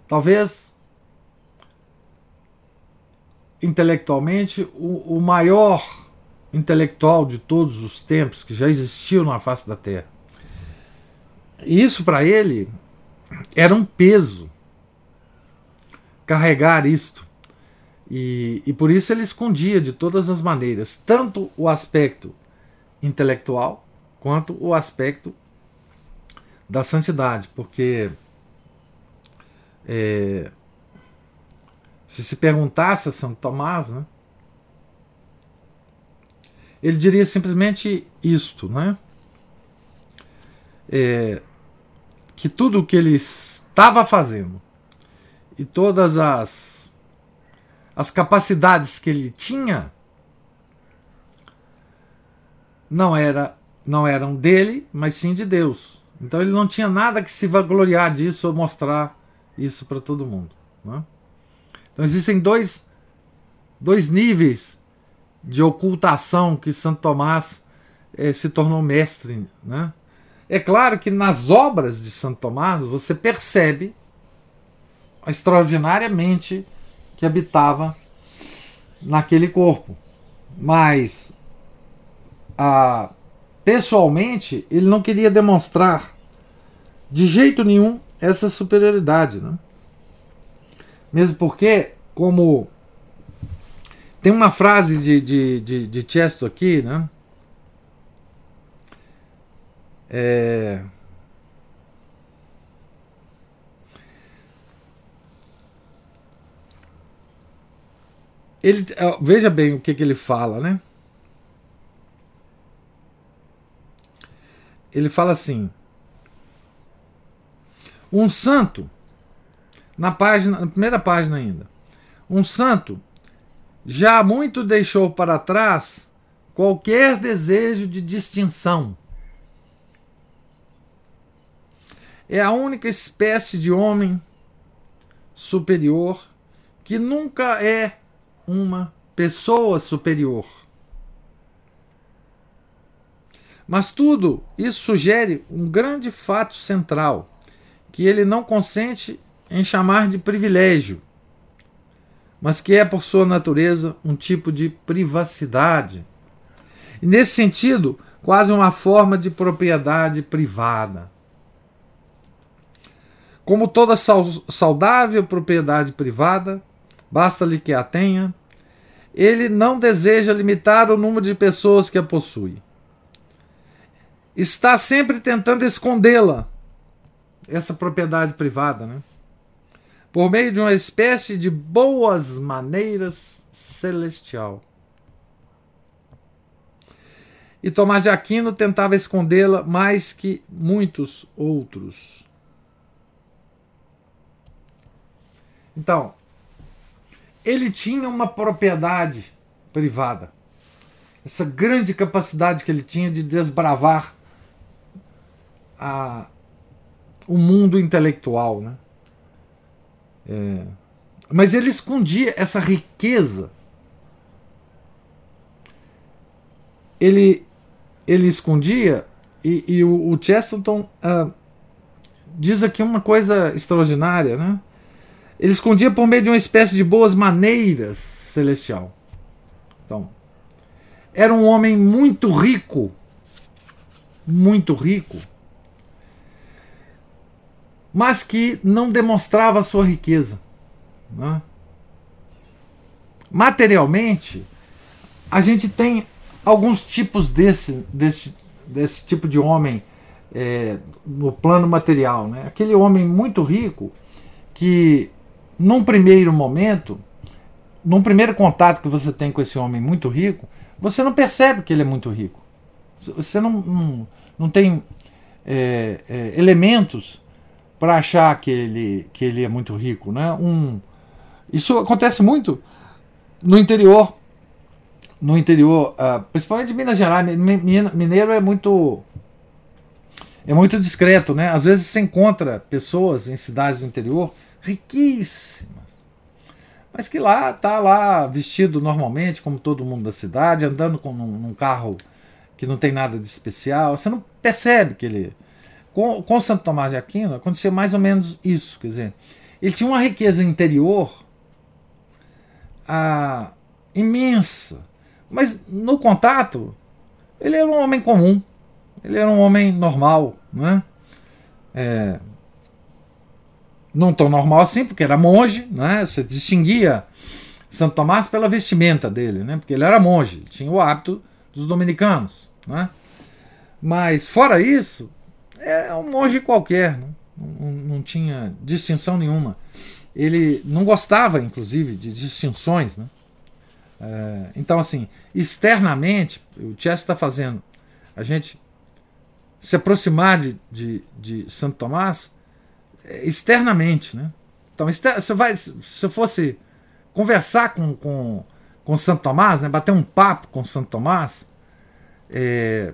Talvez intelectualmente o, o maior intelectual de todos os tempos que já existiu na face da Terra. E isso para ele era um peso carregar isto. E, e por isso ele escondia de todas as maneiras, tanto o aspecto intelectual quanto o aspecto da santidade, porque é, se se perguntasse a São Tomás, né, ele diria simplesmente isto, né? É, que tudo o que ele estava fazendo e todas as, as capacidades que ele tinha não era não eram dele, mas sim de Deus. Então ele não tinha nada que se vangloriar disso ou mostrar isso para todo mundo. Né? Então existem dois, dois níveis de ocultação que Santo Tomás é, se tornou mestre. Né? É claro que nas obras de Santo Tomás você percebe extraordinariamente que habitava naquele corpo. Mas a, pessoalmente ele não queria demonstrar de jeito nenhum essa superioridade. Né? Mesmo porque, como tem uma frase de, de, de, de Chesto aqui, né? É... Ele, veja bem o que, que ele fala, né? Ele fala assim: um santo, na página, na primeira página ainda, um santo já muito deixou para trás qualquer desejo de distinção. É a única espécie de homem superior que nunca é uma pessoa superior. Mas tudo isso sugere um grande fato central, que ele não consente em chamar de privilégio, mas que é, por sua natureza, um tipo de privacidade. E, nesse sentido, quase uma forma de propriedade privada. Como toda saudável propriedade privada, basta-lhe que a tenha, ele não deseja limitar o número de pessoas que a possui. Está sempre tentando escondê-la, essa propriedade privada, né? por meio de uma espécie de boas maneiras celestial. E Tomás de Aquino tentava escondê-la mais que muitos outros. Então, ele tinha uma propriedade privada. Essa grande capacidade que ele tinha de desbravar a, o mundo intelectual. Né? É, mas ele escondia essa riqueza. Ele, ele escondia, e, e o, o, Chesterton uh, diz aqui uma coisa extraordinária, né? Ele escondia por meio de uma espécie de boas maneiras celestial. Então, era um homem muito rico, muito rico, mas que não demonstrava sua riqueza. Né? Materialmente, a gente tem alguns tipos desse, desse, desse tipo de homem é, no plano material. Né? Aquele homem muito rico que num primeiro momento, num primeiro contato que você tem com esse homem muito rico, você não percebe que ele é muito rico. Você não, não, não tem é, é, elementos para achar que ele, que ele é muito rico. Né? Um, isso acontece muito no interior. No interior, uh, principalmente de Minas Gerais. Mineiro é muito é muito discreto, né? Às vezes você encontra pessoas em cidades do interior riquíssimas. Mas que lá tá lá vestido normalmente, como todo mundo da cidade, andando com num, num carro que não tem nada de especial. Você não percebe que ele. Com, com Santo Tomás de Aquino acontecia mais ou menos isso. Quer dizer, ele tinha uma riqueza interior a, imensa. Mas no contato, ele era um homem comum. Ele era um homem normal. Né? É, não tão normal assim, porque era monge, né? Você distinguia Santo Tomás pela vestimenta dele, né? Porque ele era monge, tinha o hábito dos dominicanos, né? Mas fora isso, é um monge qualquer, né? não, não tinha distinção nenhuma. Ele não gostava, inclusive, de distinções, né? É, então, assim, externamente, o Chess está fazendo a gente se aproximar de, de, de Santo Tomás externamente, né? Então, você vai, se eu fosse conversar com, com, com Santo Tomás, né, bater um papo com Santo Tomás, é,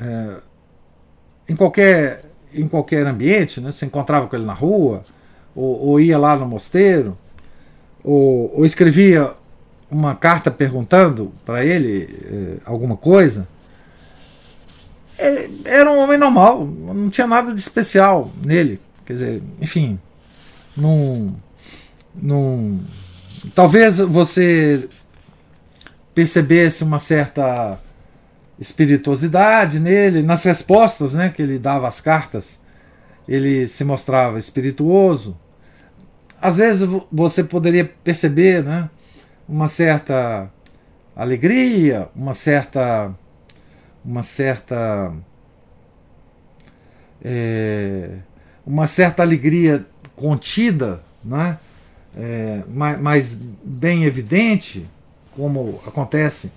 é, em, qualquer, em qualquer ambiente, né, você encontrava com ele na rua, ou, ou ia lá no mosteiro, ou, ou escrevia uma carta perguntando para ele eh, alguma coisa, é, era um homem normal, não tinha nada de especial nele. Quer dizer, enfim, não, não, talvez você percebesse uma certa espirituosidade nele, nas respostas né, que ele dava às cartas, ele se mostrava espirituoso. Às vezes você poderia perceber né, uma certa alegria, uma certa uma certa é, uma certa alegria contida, né? É, mais, mais, bem evidente, como acontece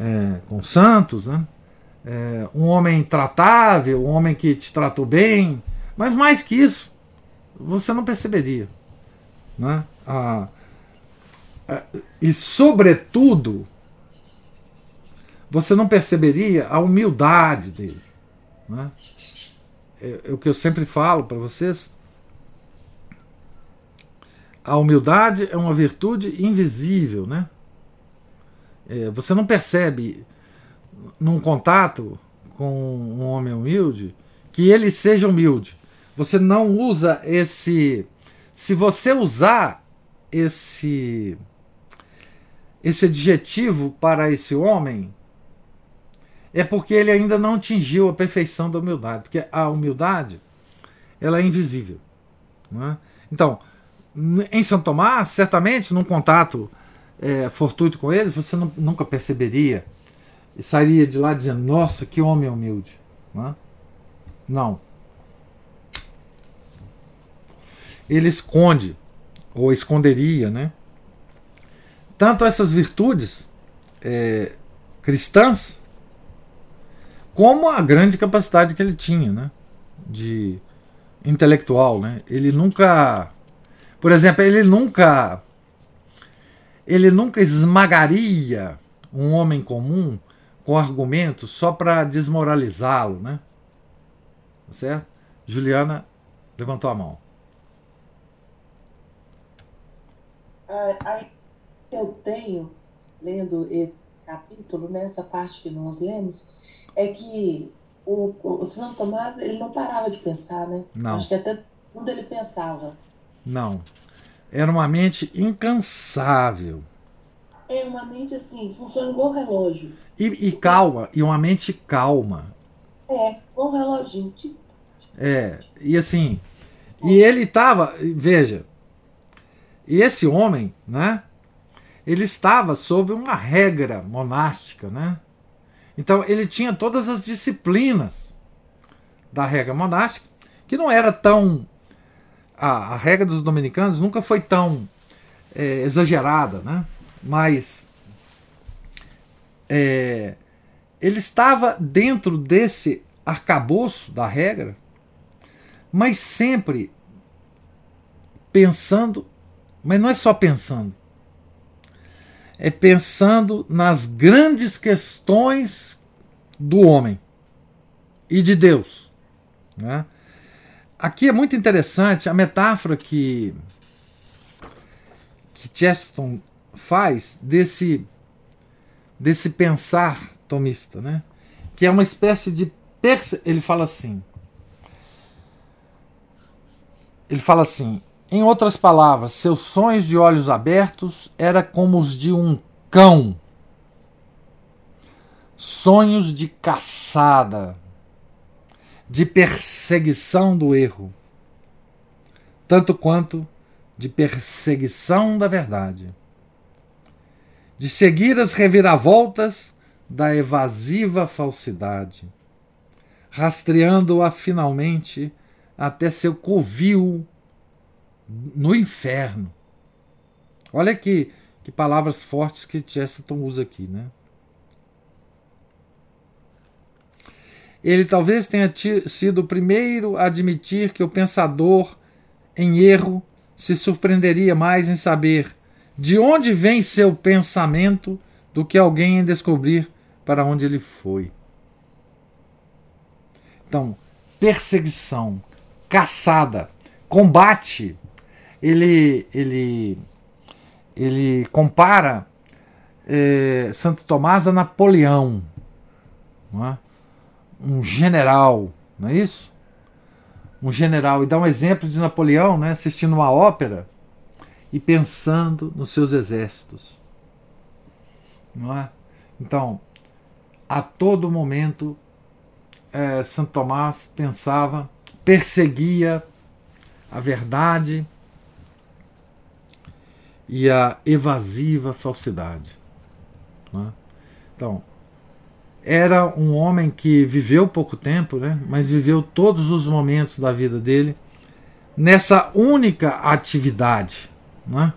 é, com Santos, né? É, um homem tratável, um homem que te tratou bem, mas mais que isso, você não perceberia. Né? E, sobretudo, você não perceberia a humildade dele. Né? É, é o que eu sempre falo para vocês. A humildade é uma virtude invisível, né? É, você não percebe num contato com um homem humilde que ele seja humilde. Você não usa esse. Se você usar esse esse adjetivo para esse homem, é porque ele ainda não atingiu a perfeição da humildade, porque a humildade ela é invisível. É? Então, em São Tomás, certamente, num contato é, fortuito com ele, você não, nunca perceberia e sairia de lá dizendo: Nossa, que homem humilde. Não. É? não. Ele esconde, ou esconderia, né? Tanto essas virtudes é, cristãs como a grande capacidade que ele tinha, né? De intelectual, né? Ele nunca, por exemplo, ele nunca, ele nunca esmagaria um homem comum com argumentos só para desmoralizá-lo, né? Tá certo? Juliana levantou a mão. Aí eu tenho lendo esse capítulo, nessa né, parte que nós lemos, é que o, o Santo Tomás ele não parava de pensar, né? Não. Acho que até quando ele pensava. Não. Era uma mente incansável. É uma mente assim, funciona igual um relógio. E, e calma, e uma mente calma. É, igual um reloginho. É, e assim, e ele estava, veja, e esse homem, né? Ele estava sob uma regra monástica, né? Então ele tinha todas as disciplinas da regra monástica, que não era tão. A, a regra dos dominicanos nunca foi tão é, exagerada, né? mas é, ele estava dentro desse arcabouço da regra, mas sempre pensando, mas não é só pensando, é pensando nas grandes questões do homem e de Deus. Né? Aqui é muito interessante a metáfora que, que Chesterton faz desse, desse pensar tomista, né? que é uma espécie de. Ele fala assim. Ele fala assim: em outras palavras, seus sonhos de olhos abertos era como os de um cão. Sonhos de caçada, de perseguição do erro, tanto quanto de perseguição da verdade, de seguir as reviravoltas da evasiva falsidade, rastreando-a finalmente até seu covil no inferno. Olha que, que palavras fortes que Chesterton usa aqui, né? Ele talvez tenha sido o primeiro a admitir que o pensador em erro se surpreenderia mais em saber de onde vem seu pensamento do que alguém em descobrir para onde ele foi. Então, perseguição, caçada, combate ele, ele, ele compara é, Santo Tomás a Napoleão, é? um general, não é isso? Um general, e dá um exemplo de Napoleão né, assistindo uma ópera e pensando nos seus exércitos. Não é? Então, a todo momento, é, Santo Tomás pensava, perseguia a verdade e a evasiva falsidade. Né? Então, era um homem que viveu pouco tempo, né? mas viveu todos os momentos da vida dele nessa única atividade né?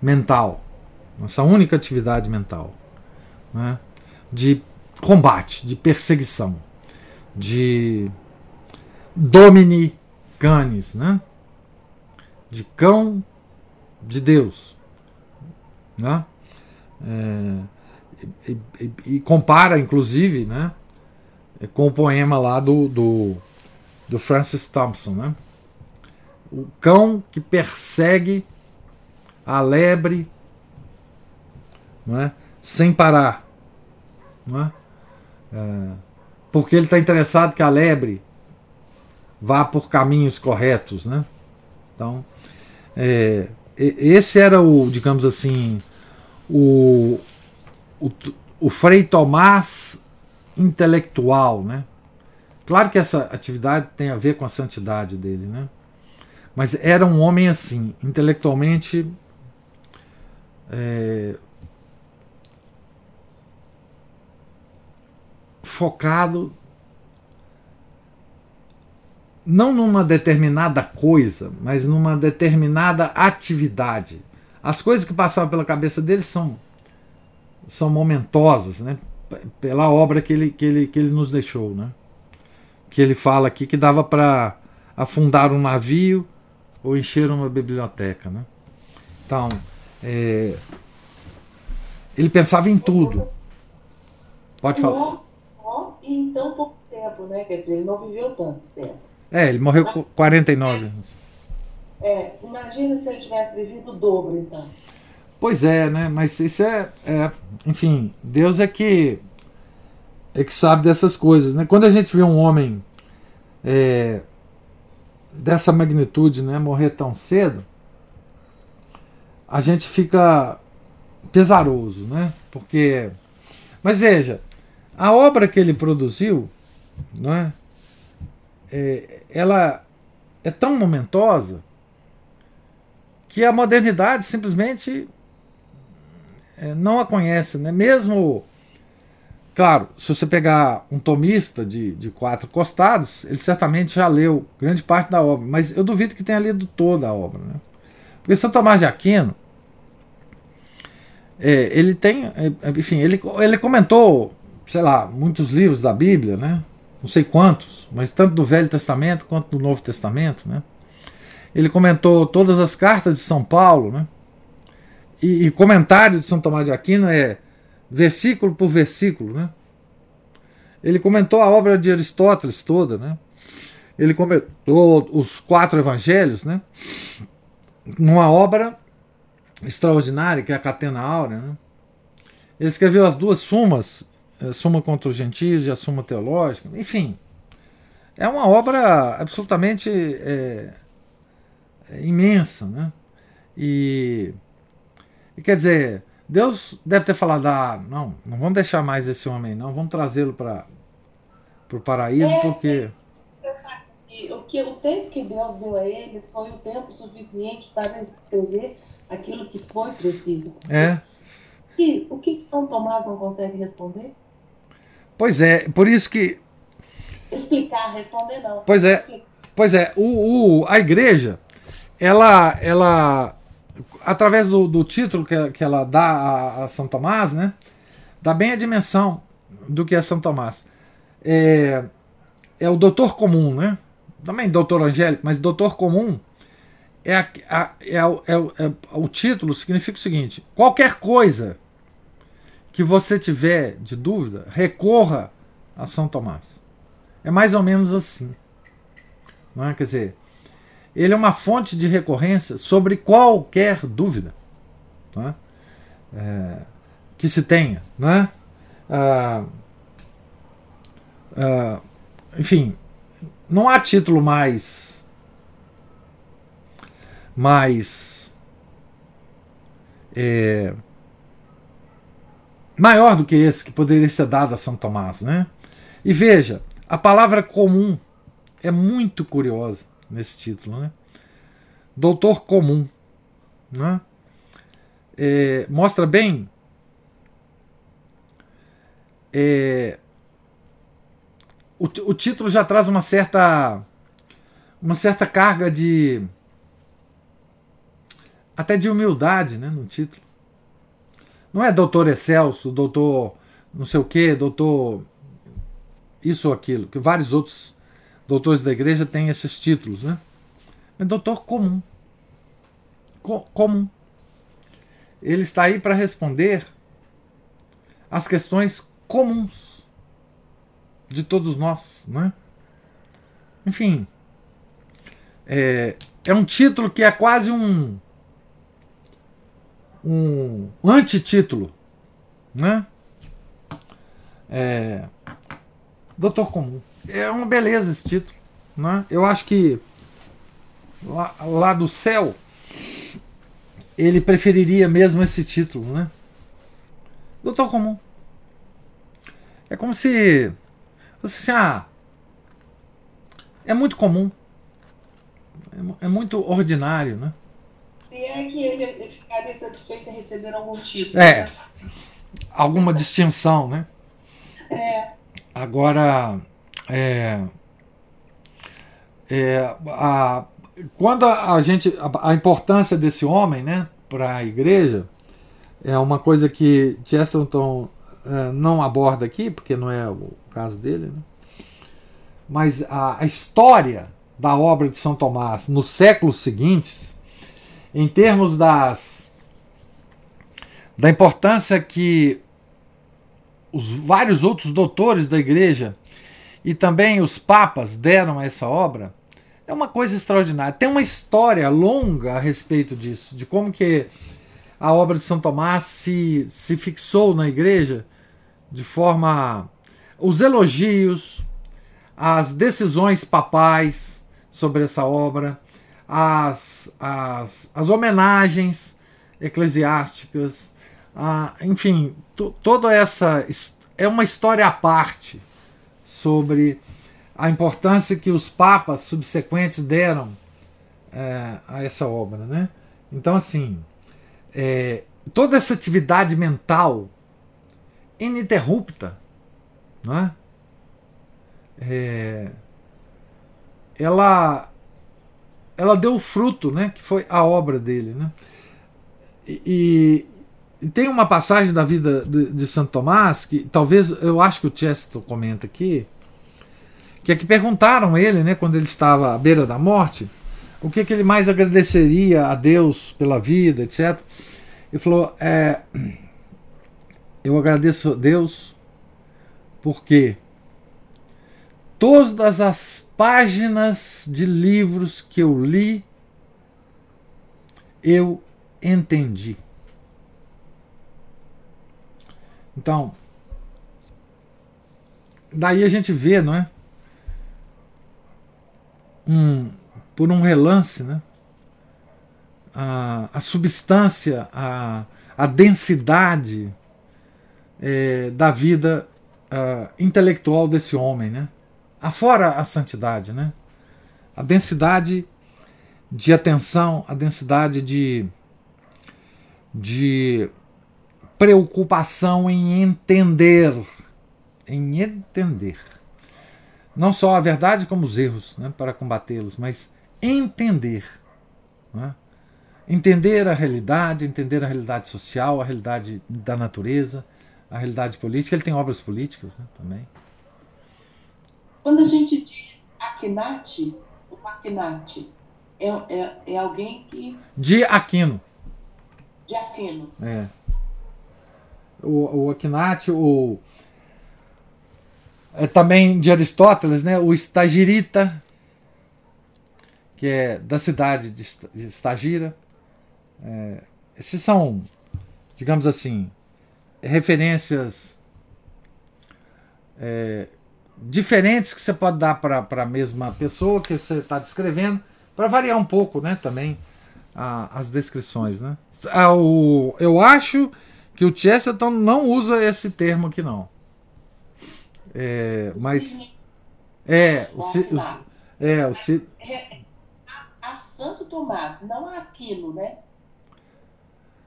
mental, nessa única atividade mental né? de combate, de perseguição, de domini canis, né? de cão de Deus. Né? É, e, e, e, compara, inclusive, né, com o poema lá do, do, do Francis Thompson. Né? O cão que persegue a lebre né, sem parar. Né? É, porque ele está interessado que a lebre vá por caminhos corretos. Né? Então, é, esse era o, digamos assim, o, o, o Frei Tomás intelectual, né? Claro que essa atividade tem a ver com a santidade dele, né? Mas era um homem assim, intelectualmente é, focado não numa determinada coisa, mas numa determinada atividade. As coisas que passavam pela cabeça dele são, são momentosas, né? pela obra que ele, que, ele, que ele nos deixou. Né? Que ele fala aqui que dava para afundar um navio ou encher uma biblioteca. Né? Então, é, ele pensava em tudo. Pode falar. E em tão pouco tempo, né? Quer dizer, ele não viveu tanto tempo. É, ele morreu com 49 anos. É, imagina se ele tivesse vivido o dobro, então. Pois é, né? Mas isso é, é, enfim, Deus é que é que sabe dessas coisas, né? Quando a gente vê um homem é, dessa magnitude, né, morrer tão cedo, a gente fica pesaroso, né? Porque, mas veja, a obra que ele produziu, não é? É, ela é tão momentosa que a modernidade simplesmente é, não a conhece, né? Mesmo, claro, se você pegar um tomista de, de quatro costados, ele certamente já leu grande parte da obra, mas eu duvido que tenha lido toda a obra, né? Porque São Tomás de Aquino, é, ele tem, é, enfim, ele, ele comentou, sei lá, muitos livros da Bíblia, né? Não sei quantos, mas tanto do Velho Testamento quanto do Novo Testamento, né? Ele comentou todas as cartas de São Paulo, né? E, e comentário de São Tomás de Aquino é versículo por versículo, né? Ele comentou a obra de Aristóteles toda, né? Ele comentou os quatro evangelhos, né? Numa obra extraordinária que é a Catena Áurea, né? Ele escreveu as duas sumas Suma contra os Gentios e a Suma Teológica, enfim. É uma obra absolutamente é, é imensa, né? E, e, quer dizer, Deus deve ter falado: ah, não, não vamos deixar mais esse homem, não, vamos trazê-lo para o paraíso, é, porque. O, que, o tempo que Deus deu a ele foi o tempo suficiente para escrever aquilo que foi preciso. É. E o que São Tomás não consegue responder? Pois é, por isso que. Explicar, responder não. Pois é. Pois é, o, o, a igreja, ela, ela através do, do título que, que ela dá a, a, São Tomás, né, dá bem a dimensão do que é São Tomás. É, é o doutor comum, né? Também doutor angélico, mas doutor comum é, a, a, é, é, é, o título significa o seguinte: qualquer coisa que você tiver de dúvida, recorra a São Tomás. É mais ou menos assim. Não é? Quer dizer, ele é uma fonte de recorrência sobre qualquer dúvida. É? É, que se tenha, né? Ah, ah, enfim, não há título mais mais é, maior do que esse que poderia ser dado a São Tomás, né? E veja, a palavra comum é muito curiosa nesse título, né? Doutor comum, né? É, mostra bem é, o, o título já traz uma certa uma certa carga de até de humildade, né, no título. Não é doutor Excelso, doutor não sei o que, doutor isso ou aquilo, que vários outros doutores da igreja têm esses títulos, né? É doutor comum. Co comum. Ele está aí para responder as questões comuns de todos nós, né? Enfim, é, é um título que é quase um um antitítulo, né? É, Doutor Comum. É uma beleza esse título. Né? Eu acho que lá, lá do céu ele preferiria mesmo esse título, né? Doutor Comum. É como se. Você assim, ah, é muito comum. É, é muito ordinário, né? É que ele ficaria satisfeito em receber algum título. É. Né? Alguma distinção, né? É. Agora, é, é, a, quando a, a gente. A, a, importância desse homem né, para a igreja é uma coisa que Chesterton é, não aborda aqui, porque não é o caso dele, né? mas a, a história da obra de São Tomás nos séculos seguintes, em termos das da importância que os vários outros doutores da igreja e também os papas deram a essa obra, é uma coisa extraordinária. Tem uma história longa a respeito disso, de como que a obra de São Tomás se, se fixou na igreja de forma. os elogios, as decisões papais sobre essa obra, as, as, as homenagens eclesiásticas, ah, enfim, toda essa é uma história à parte sobre a importância que os papas subsequentes deram é, a essa obra, né? Então, assim, é, toda essa atividade mental ininterrupta, né? É, ela ela deu fruto, né? Que foi a obra dele, né? E, tem uma passagem da vida de, de, Santo Tomás que talvez eu acho que o Chesterton comenta aqui, que é que perguntaram ele, né, quando ele estava à beira da morte, o que, que ele mais agradeceria a Deus pela vida, etc. Ele falou: é, eu agradeço a Deus porque todas as páginas de livros que eu li eu entendi. Então, daí a gente vê, não é? Um, por um relance, né? A, a substância, a, a densidade é, da vida uh, intelectual desse homem, né? Afora a santidade, né? A densidade de atenção, a densidade de, de preocupação em entender, em entender. Não só a verdade como os erros, né, para combatê-los, mas entender. Né? Entender a realidade, entender a realidade social, a realidade da natureza, a realidade política. Ele tem obras políticas né, também. Quando a gente diz Aquinate, o Aquinate é, é, é alguém que. De Aquino. De Aquino. É o, o Akinati, o, é também de Aristóteles, né, o Estagirita, que é da cidade de Estagira. É, esses são, digamos assim, referências é, diferentes que você pode dar para a mesma pessoa que você está descrevendo, para variar um pouco né, também a, as descrições. Né? Ah, o, eu acho que o Chesterton não usa esse termo aqui, não. É, mas. É, o, o, é, o, é, a, a Santo Tomás, não aquilo, né?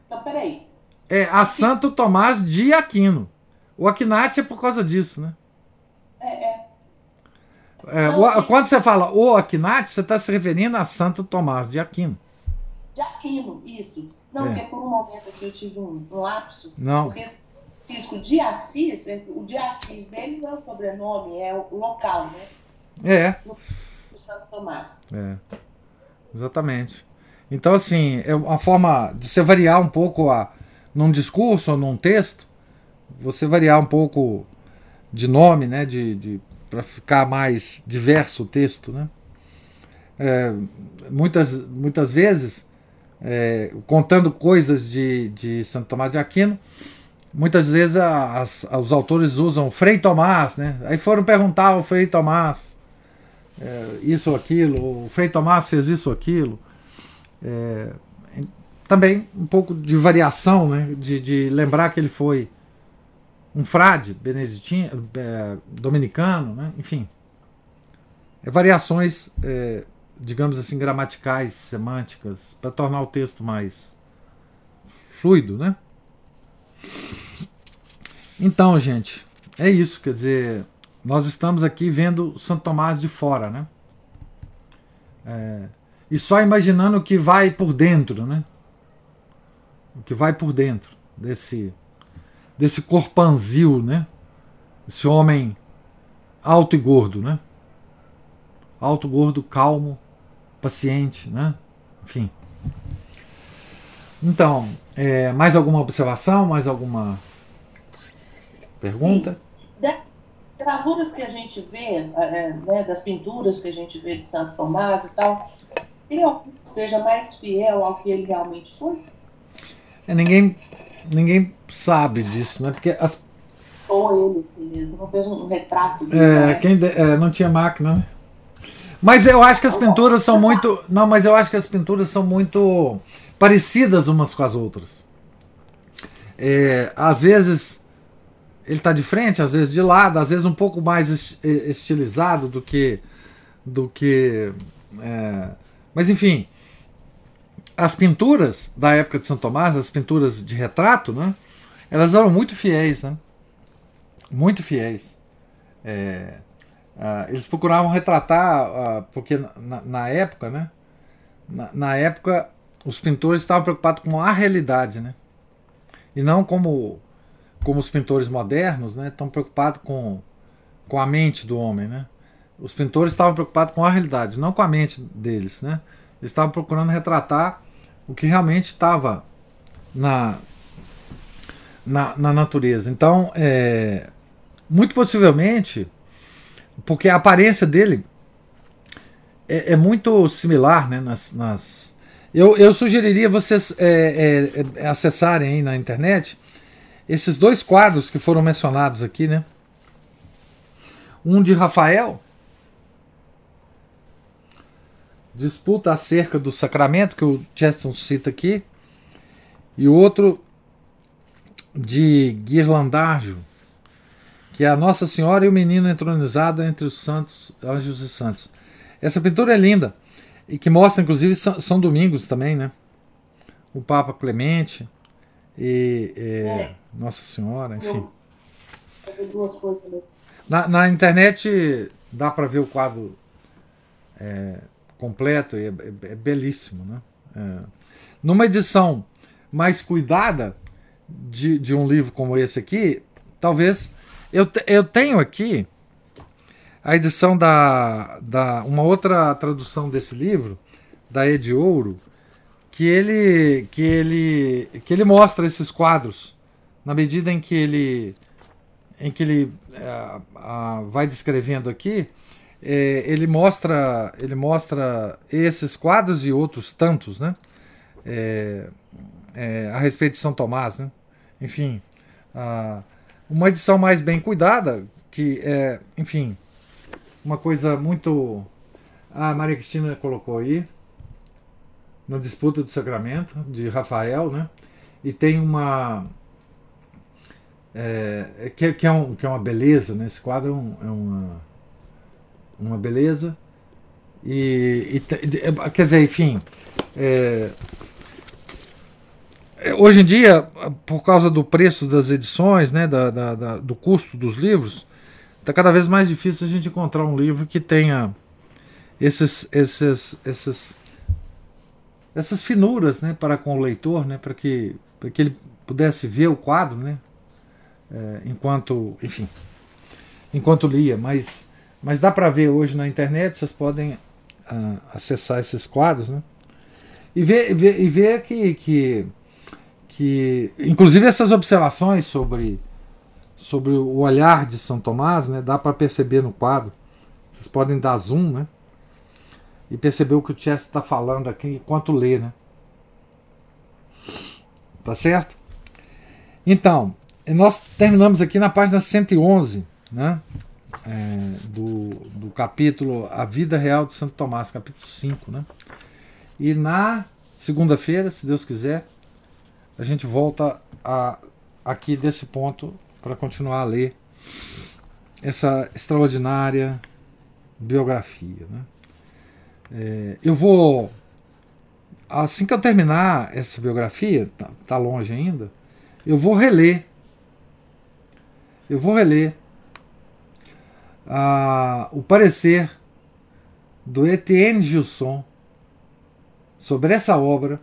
Então, peraí. É, a Santo Tomás de Aquino. O Aquinate é por causa disso, né? É, é. é o, quando você fala o Aquinate, você está se referindo a Santo Tomás de Aquino. De Aquino, isso. Não, é. porque por um momento aqui eu tive um, um lapso. Não. Porque Cisco de Assis, o de Assis dele não é o sobrenome, é o local, né? É. O Santo Tomás. É. Exatamente. Então, assim, é uma forma de você variar um pouco a, num discurso ou num texto, você variar um pouco de nome, né? De, de, para ficar mais diverso o texto, né? É, muitas, muitas vezes, é, contando coisas de, de Santo Tomás de Aquino, muitas vezes as, os autores usam Frei Tomás, né? Aí foram perguntar ao Frei Tomás é, isso ou aquilo, o Frei Tomás fez isso ou aquilo. É, também um pouco de variação, né? De, de, lembrar que ele foi um frade beneditino, é, dominicano, né? enfim. É, variações, é, digamos assim, gramaticais, semânticas, para tornar o texto mais fluido, né? Então, gente, é isso. Quer dizer, nós estamos aqui vendo Santo Tomás de fora, né? É, e só imaginando o que vai por dentro, né? O que vai por dentro desse desse corpanzil, né? Esse homem alto e gordo, né? Alto, gordo, calmo, paciente, né? Enfim. Então, é, mais alguma observação? Mais alguma pergunta? Das gravuras que a gente vê, é, né, das pinturas que a gente vê de Santo Tomás e tal, tem algum que seja mais fiel ao que ele realmente foi? É, ninguém, ninguém sabe disso, né? Porque as ou ele assim mesmo, não fez um retrato dele. É, né? quem de, é, não tinha máquina, né? Mas eu acho que as pinturas são muito. Não, mas eu acho que as pinturas são muito parecidas umas com as outras. É, às vezes ele está de frente, às vezes de lado, às vezes um pouco mais estilizado do que. do que. É, mas enfim, as pinturas da época de São Tomás, as pinturas de retrato, né, elas eram muito fiéis, né, muito fiéis. É, eles procuravam retratar, porque na, na, época, né, na, na época os pintores estavam preocupados com a realidade, né? E não como, como os pintores modernos, né? Estão preocupados com, com a mente do homem, né? Os pintores estavam preocupados com a realidade, não com a mente deles, né? Eles estavam procurando retratar o que realmente estava na, na, na, natureza. Então, é, muito possivelmente, porque a aparência dele é, é muito similar né, nas, nas eu, eu sugeriria vocês é, é, é, acessarem aí na internet esses dois quadros que foram mencionados aqui, né? Um de Rafael, disputa acerca do sacramento, que o Cheston cita aqui, e o outro de Guirlandajo, que é a Nossa Senhora e o Menino entronizado entre os santos, anjos e santos. Essa pintura é linda. E que mostra, inclusive, São, São Domingos também, né? O Papa Clemente e, e é. Nossa Senhora, enfim. Na, na internet dá para ver o quadro é, completo e é, é, é belíssimo, né? É. Numa edição mais cuidada de, de um livro como esse aqui, talvez eu, eu tenho aqui a edição da, da uma outra tradução desse livro da Ed Ouro que ele que ele que ele mostra esses quadros na medida em que ele em que ele é, vai descrevendo aqui é, ele mostra ele mostra esses quadros e outros tantos né é, é a respeito de São Tomás né enfim Ah, uma edição mais bem cuidada, que é, enfim, uma coisa muito. A Maria Cristina colocou aí, na disputa do sacramento, de Rafael, né? E tem uma. É, que, que, é um, que é uma beleza, né? Esse quadro é, é uma, uma beleza. E, e, quer dizer, enfim, é, é, hoje em dia, por causa do preço das edições, né, da, da, da do custo dos livros, está cada vez mais difícil a gente encontrar um livro que tenha esses, esses, esses, essas finuras né, para com o leitor, né, para que, para que ele pudesse ver o quadro, né, é, enquanto, enfim, enquanto lia. Mas, mas dá para ver hoje na internet, vocês podem uh, acessar esses quadros, né, e ver, ver, e ver que, que, que, inclusive essas observações sobre sobre o olhar de São Tomás, né, dá para perceber no quadro. Vocês podem dar zoom, né? E perceber o que o Chester está falando aqui enquanto lê, né? Tá certo? Então, nós terminamos aqui na página 111, né? É, do, do capítulo A Vida Real de Santo Tomás, capítulo 5, né? E na segunda-feira, se Deus quiser, a gente volta a, aqui desse ponto para continuar a ler essa extraordinária biografia. Né? É, eu vou, assim que eu terminar essa biografia, tá, tá longe ainda, eu vou reler. Eu vou reler ah, o parecer do Etienne Gilson sobre essa obra,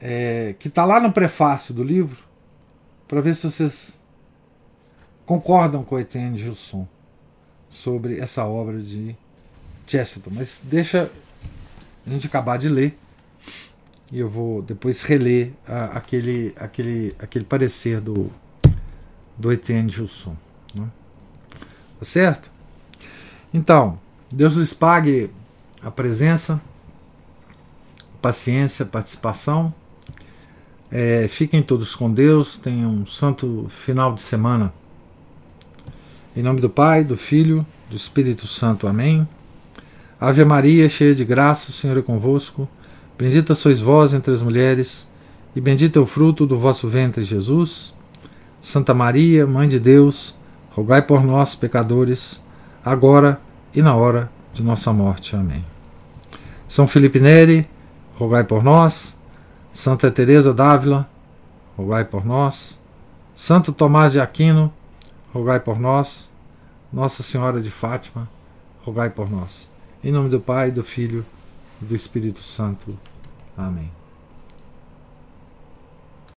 é, que está lá no prefácio do livro, para ver se vocês concordam com Etienne Gilson sobre essa obra de Chesterton. Mas deixa a gente acabar de ler e eu vou depois reler a, aquele, aquele, aquele parecer do, do Etienne Gilson. Né? Tá certo? Então, Deus lhes pague a presença, paciência, participação é, fiquem todos com Deus, tenham um santo final de semana. Em nome do Pai, do Filho, do Espírito Santo. Amém. Ave Maria, cheia de graça, o Senhor é convosco. Bendita sois vós entre as mulheres, e bendito é o fruto do vosso ventre, Jesus. Santa Maria, Mãe de Deus, rogai por nós, pecadores, agora e na hora de nossa morte. Amém. São Felipe Neri, rogai por nós. Santa Teresa d'Ávila, rogai por nós. Santo Tomás de Aquino, rogai por nós. Nossa Senhora de Fátima, rogai por nós. Em nome do Pai, do Filho e do Espírito Santo. Amém.